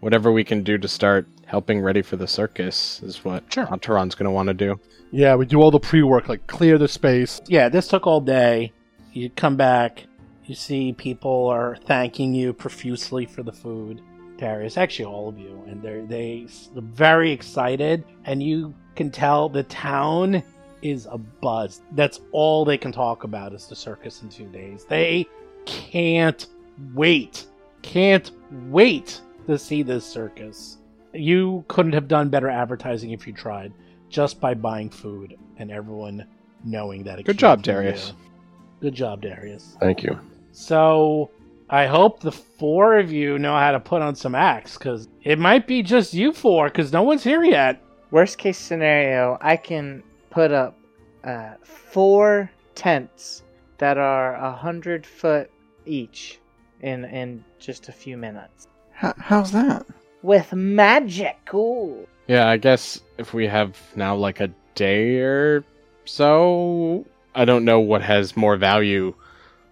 F: whatever we can do to start helping ready for the circus is what
B: Sure.
F: Antaron's going to want to do.
E: Yeah, we do all the pre-work, like clear the space.
B: yeah, this took all day. You come back, you see people are thanking you profusely for the food. Darius, actually all of you, and they're they are very excited, and you can tell the town is a buzz. That's all they can talk about is the circus in two days. They can't wait, can't wait to see this circus. You couldn't have done better advertising if you tried, just by buying food and everyone knowing that. It
F: Good job, Darius.
B: you. Good job, Darius.
E: Thank you.
B: So I hope the four of you know how to put on some acts, because it might be just you four, because no one's here yet.
D: Worst case scenario, I can put up uh, four tents that are a hundred foot each in in just a few minutes
C: H- how's that?
D: with magic. cool.
F: Yeah, I guess if we have now like a day or so, I don't know what has more value,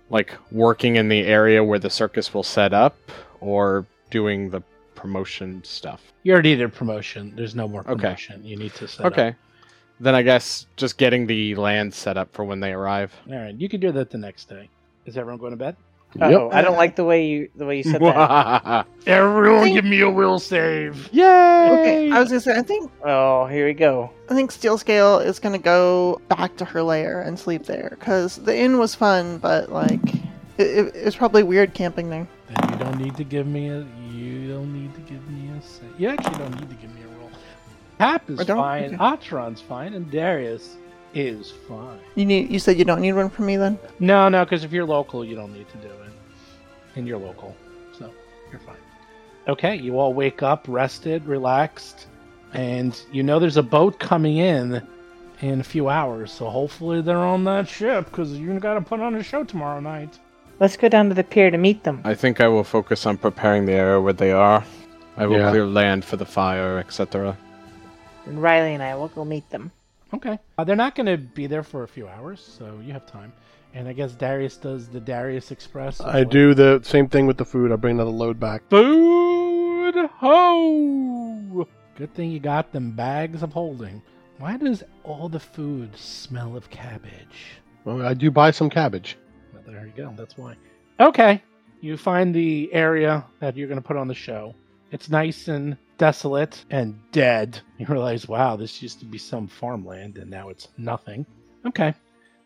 F: like working in the area where the circus will set up or doing the promotion stuff.
B: You already did promotion. There's no more
F: Okay.
B: promotion. You need to set up.
F: Okay. Then I guess just getting the land set up for when they arrive.
B: All right. You can do that the next day. Is everyone going to bed?
D: Uh-oh, I don't like the way you the way you said that.
B: Everyone
C: Think-
B: give me a will save.
F: Yay!
C: Okay, I was gonna say I think
D: Oh, here we go.
C: I think Steel Scale is gonna go back to her lair and sleep there because the inn was fun, but like it, it, it's probably weird camping there.
B: Then you don't need to give me a. You don't need to give me a. Sa- you actually don't need to give me a roll. Hap is fine.
C: Okay.
B: Atron's fine, and Darius is fine.
C: You need you said you don't need one from me then.
B: No, no, because if you're local, you don't need to do it. And you're local, so you're fine. Okay, you all wake up rested, relaxed, and you know there's a boat coming in in a few hours. So hopefully they're on that ship because you got to put on a show tomorrow night.
D: Let's go down to the pier to meet them.
F: I think I will focus on preparing the area where they are. I will
E: Yeah.
F: clear land for the fire, etc.
D: And Riley and I will go meet them.
B: Okay. Uh, they're not going to be there for a few hours, so you have time. And I guess Darius does the Darius Express.
E: I
B: well.
E: do the same thing with the food. I bring another load back.
B: Food ho! Good thing you got them bags of holding. Why does all the food smell of cabbage?
E: Well, I do buy some cabbage.
B: Well, there you go. That's why. Okay. You find the area that you're going to put on the show. It's nice and desolate and dead. You realize, wow, this used to be some farmland and now it's nothing. Okay.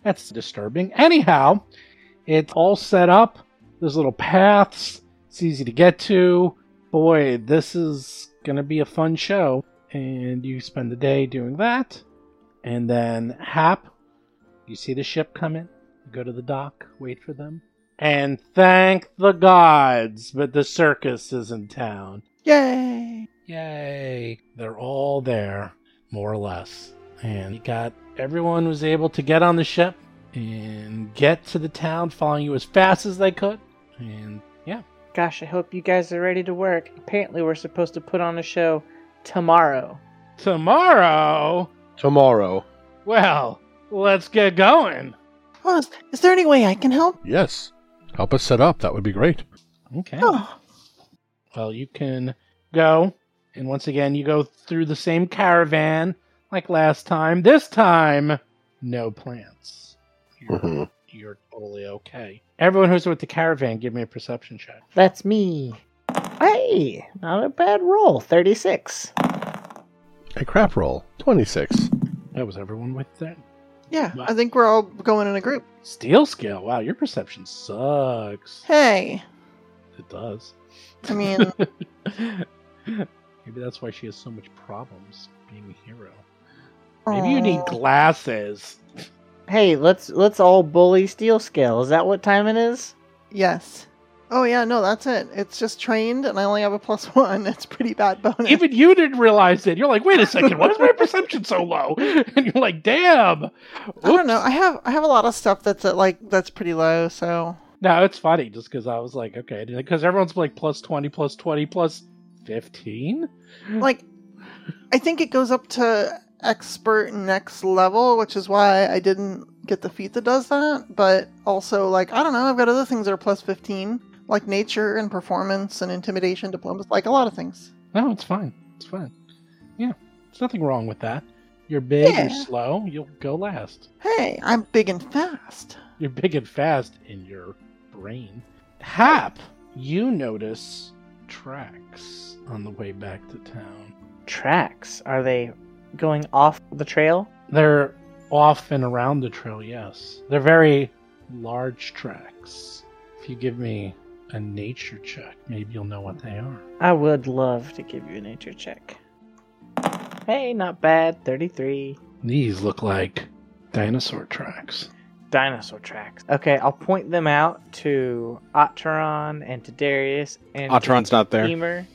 B: That's disturbing. Anyhow, it's all set up. There's little paths. It's easy to get to. Boy, this is going to be a fun show. And you spend the day doing that. And then Hap, you see the ship come in. You go to the dock, wait for them. And thank the gods, but the circus is in town.
C: Yay!
B: Yay. They're all there, more or less. And you got everyone was able to get on the ship and get to the town following you as fast as they could. And yeah.
D: Gosh, I hope you guys are ready to work. Apparently, we're supposed to put on a show tomorrow.
B: Tomorrow,
E: Tomorrow.
B: well, let's get going.
C: Oh, is, is there any way I can help?
E: Yes. Help us set up. That would be great.
B: Okay.
C: Oh,
B: Well, you can go, and once again, you go through the same caravan like last time. This time, no plants. You're,
E: Mhm.
B: you're totally okay. Everyone who's with the caravan, give me a perception check.
D: That's me. Hey, not a bad roll. 36.
E: A crap roll. 26.
B: That was everyone with that.
C: yeah. I think we're all going in a group.
B: Steel scale. Wow, your perception sucks.
C: Hey,
B: It does.
C: I mean,
B: Maybe that's why she has so much problems being a hero. Maybe you need glasses.
D: Hey, let's let's all bully Steel Scale. Is that what time it is?
C: yes. Oh yeah, no, that's it. It's just trained, and I only have a plus one. It's pretty bad bonus.
B: Even you didn't realize it. You're like, wait a second, why is my perception so low? And you're like, damn.
C: I don't know. I have I have a lot of stuff that's at, like that's pretty low. So
B: No, it's funny just because I was like, okay, because everyone's like plus 20, plus 20, plus 15?
C: like, I think it goes up to expert next level, which is why I didn't get the feat that does that. But also, like, I don't know. I've got other things that are plus fifteen, like nature and performance and intimidation, diplomacy, like a lot of things.
B: No, it's fine. It's fine. Yeah, there's nothing wrong with that. You're big,
C: Yeah.
B: you're slow, you'll go last.
C: Hey, I'm big and fast.
B: You're big and fast in your brain. Hap, you notice tracks on the way back to town.
D: Tracks. Are they going off the trail?
B: They're off and around the trail, yes. They're very large tracks. If you give me a nature check, maybe you'll know what they are.
D: I would love to give you a nature check. Hey, not bad. 33.
B: These look like dinosaur tracks.
D: Dinosaur tracks. Okay, I'll point them out to Otteron and to Darius and to
F: Otteron's not there.
D: Emer.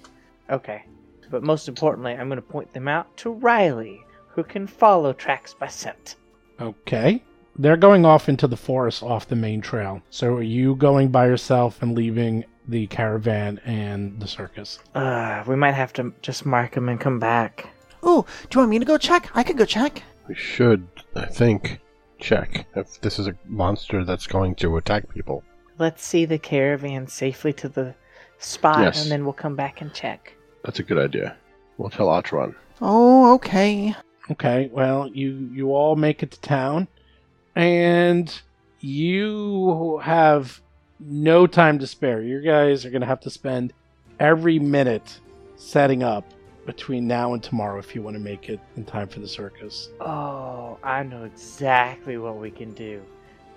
D: Okay. But most importantly, I'm going to point them out to Riley, who can follow tracks by scent.
B: Okay. They're going off into the forest off the main trail. So are you going by yourself and leaving the caravan and the circus.
D: Uh, we might have to just mark them and come back.
C: Oh, do you want me to go check? I could go check.
E: We should, I think, check if this is a monster that's going to attack people.
D: Let's see the caravan safely to the spot,
E: Yes.
D: and then we'll come back and check.
E: That's a good idea. We'll tell Atron.
C: Oh, okay.
B: Okay, well, you you all make it to town, and you have no time to spare. You guys are gonna have to spend every minute setting up between now and tomorrow if you want to make it in time for the circus.
D: Oh, I know exactly what we can do.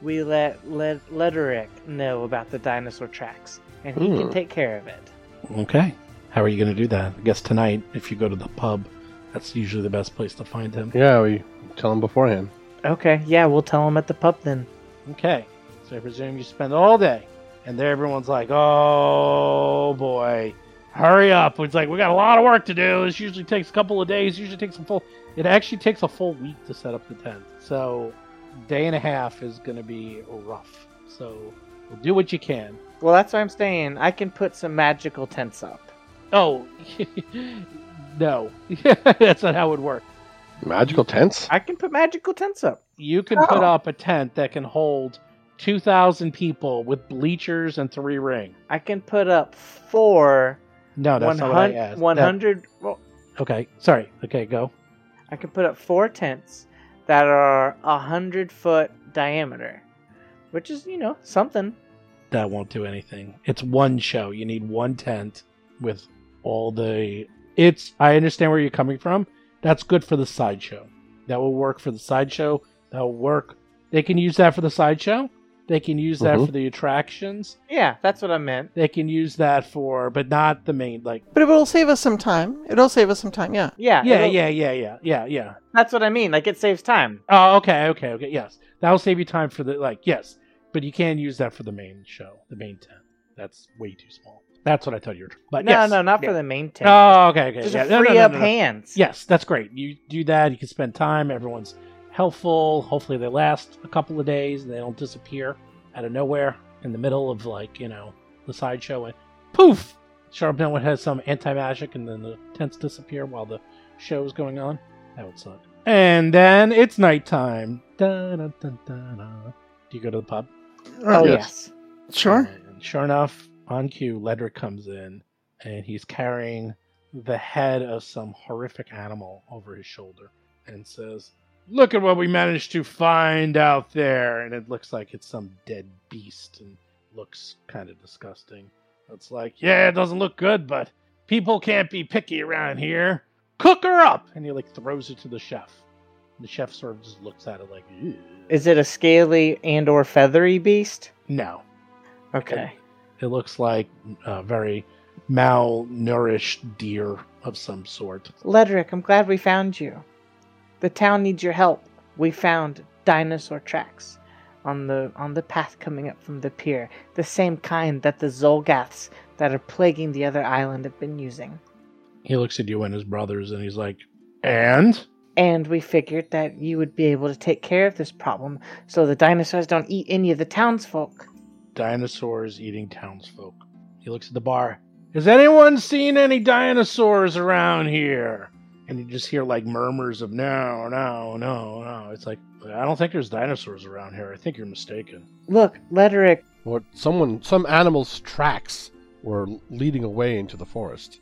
D: We let let Lederick know about the dinosaur tracks, and he can take care of it.
B: Okay, how are you gonna do that? I guess tonight, if you go to the pub, that's usually the best place to find him.
E: Yeah, we tell him beforehand.
D: Okay, yeah, we'll tell him at the pub then.
B: Okay, so I presume you spend all day, and there everyone's like, "Oh boy, hurry up!" It's like we got a lot of work to do. This usually takes a couple of days. Usually takes a full. It actually takes a full week to set up the tent. So, day and a half is going to be rough. So, we'll do what you can.
D: Well, that's why I'm saying I can put some magical tents up.
B: Oh, no, that's not how it would work.
E: Magical tents?
D: I can put magical tents up.
B: You can put oh. up a tent that can hold two thousand people with bleachers and three ring.
D: I can put up four
B: No, that's not what I asked.
D: 100. Well,
B: okay, sorry. Okay, go.
D: I can put up four tents that are a hundred foot diameter, which is you know something.
B: That won't do anything. It's one show. You need one tent with all the. It's. I understand where you're coming from. That's good for the sideshow. That will work for the sideshow. That will work. They can use that for the sideshow. They can use that
E: Mhm.
B: for the attractions.
D: Yeah, that's what I meant.
B: They can use that for, but not the main. Like,
C: But it'll save us some time. It'll save us some time, yeah.
D: Yeah,
B: yeah, yeah, yeah, yeah, yeah, yeah.
D: That's what I mean. Like it saves time.
B: Oh, okay, okay, okay. Yes, that'll save you time for the like. Yes, but you can use that for the main show, the main tent. That's way too small. That's what I thought you were. But
D: no,
B: yes.
D: no, not
B: Yeah.
D: for the main tent.
B: Oh, okay, okay.
D: Just
B: yeah.
D: to
B: No, no,
D: free
B: no,
D: up
B: no, no.
D: hands.
B: Yes, that's great. You do that. You can spend time. Everyone's helpful. Hopefully, they last a couple of days. and They don't disappear out of nowhere in the middle of like you know the sideshow and poof. Sharp Note has some anti magic, and then the tents disappear while the show is going on. That would suck. And then it's nighttime. Da, da, da, da, da. Do you go to the pub?
D: Uh, oh
E: Yes.
D: yes.
C: Sure.
B: And sure enough, on cue, Ledric comes in and he's carrying the head of some horrific animal over his shoulder and says, Look at what we managed to find out there. And it looks like it's some dead beast and looks kind of disgusting. It's like, yeah, it doesn't look good, but people can't be picky around here. Cook her up! And he like throws it to the chef. The chef sort of just looks at it like, "Ew."
D: Is it a scaly and or feathery beast?
B: no.
D: Okay.
B: It looks like a very malnourished deer of some sort.
D: Ledric, I'm glad we found you. The town needs your help. We found dinosaur tracks on the on the path coming up from the pier, the same kind that the Xulgaths that are plaguing the other island have been using.
B: He looks at you and his brothers and he's like, And?
D: And we figured that you would be able to take care of this problem so the dinosaurs don't eat any of the townsfolk.
B: Dinosaurs eating townsfolk. He looks at the bar. Has anyone seen any dinosaurs around here? And you just hear like murmurs of no, no, no, no. It's like, I don't think there's dinosaurs around here. I think you're mistaken.
D: Look, Ledric,
E: Or someone, some animal's tracks were leading away into the forest.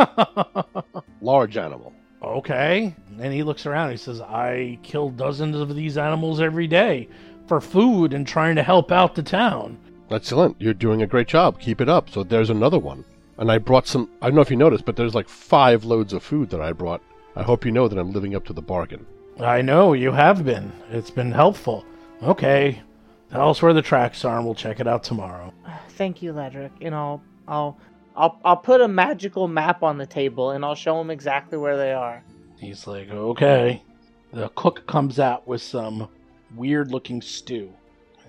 E: Large animal.
B: Okay. And he looks around. He says, I kill dozens of these animals every day for food and trying to help out the town.
E: Excellent. You're doing a great job. Keep it up. So there's another one. And I brought some. I don't know if you noticed, but there's like five loads of food that I brought. I hope you know that I'm living up to the bargain.
B: I know you have been. It's been helpful. Okay. Tell us where the tracks are and we'll check it out tomorrow.
D: thank you, Ledric, and I'll I'll I'll I'll put a magical map on the table and I'll show them exactly where they are.
B: He's like, okay. The cook comes out with some weird looking stew.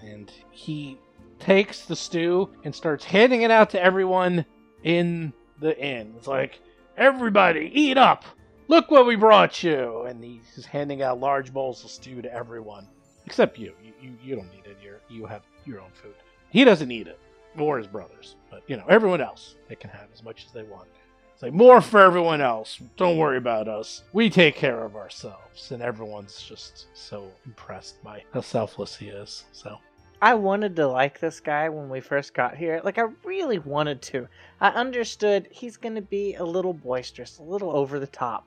B: And he takes the stew and starts handing it out to everyone in the inn. It's like, everybody, eat up! Look what we brought you! And he's handing out large bowls of stew to everyone. Except you. You, you, you don't need it. You're, you have your own food. He doesn't eat it. or his brothers. But you know, everyone else they can have as much as they want. It's like more for everyone else. Don't worry about us. We take care of ourselves. And everyone's just so impressed by how selfless he is. So
D: I wanted to like this guy when we first got here. Like, I really wanted to. I understood he's going to be a little boisterous, a little over the top.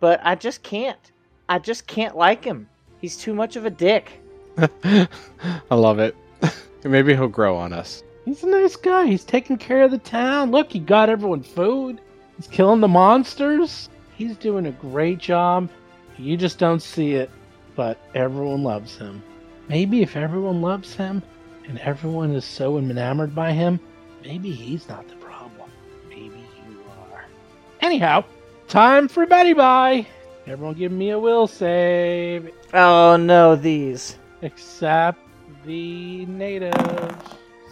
D: But I just can't. I just can't like him. He's too much of a dick.
F: I love it. Maybe he'll grow on us.
B: he's a nice guy. He's taking care of the town. Look, he got everyone food. He's killing the monsters. He's doing a great job. You just don't see it, but everyone loves him. Maybe if everyone loves him and everyone is so enamored by him, maybe he's not the problem. Maybe you are. Anyhow, time for Betty Bye. Everyone give me a will save,
D: Oh no, these.
B: except the native.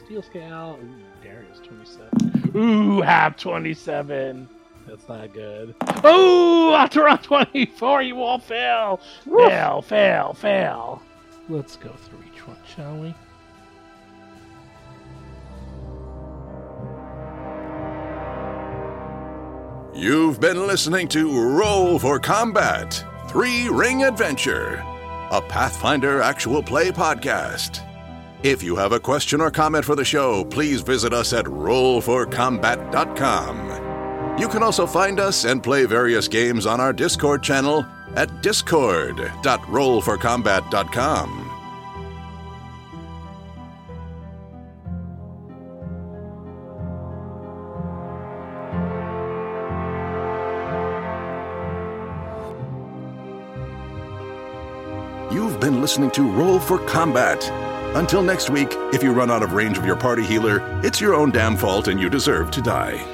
B: Steel scale. Ooh, Darius 27. Ooh, half 27. That's not good. Ooh, after round 24, you all fail. Fail, fail, fail. Let's go through each one, shall we?
A: You've been listening to Roll for Combat Three Ring Adventure, a Pathfinder actual play podcast. If you have a question or comment for the show, please visit us at rollforcombat.com. You can also find us and play various games on our Discord channel at discord.rollforcombat.com. You've been listening to Roll for Combat. Until next week, if you run out of range of your party healer, it's your own damn fault and you deserve to die.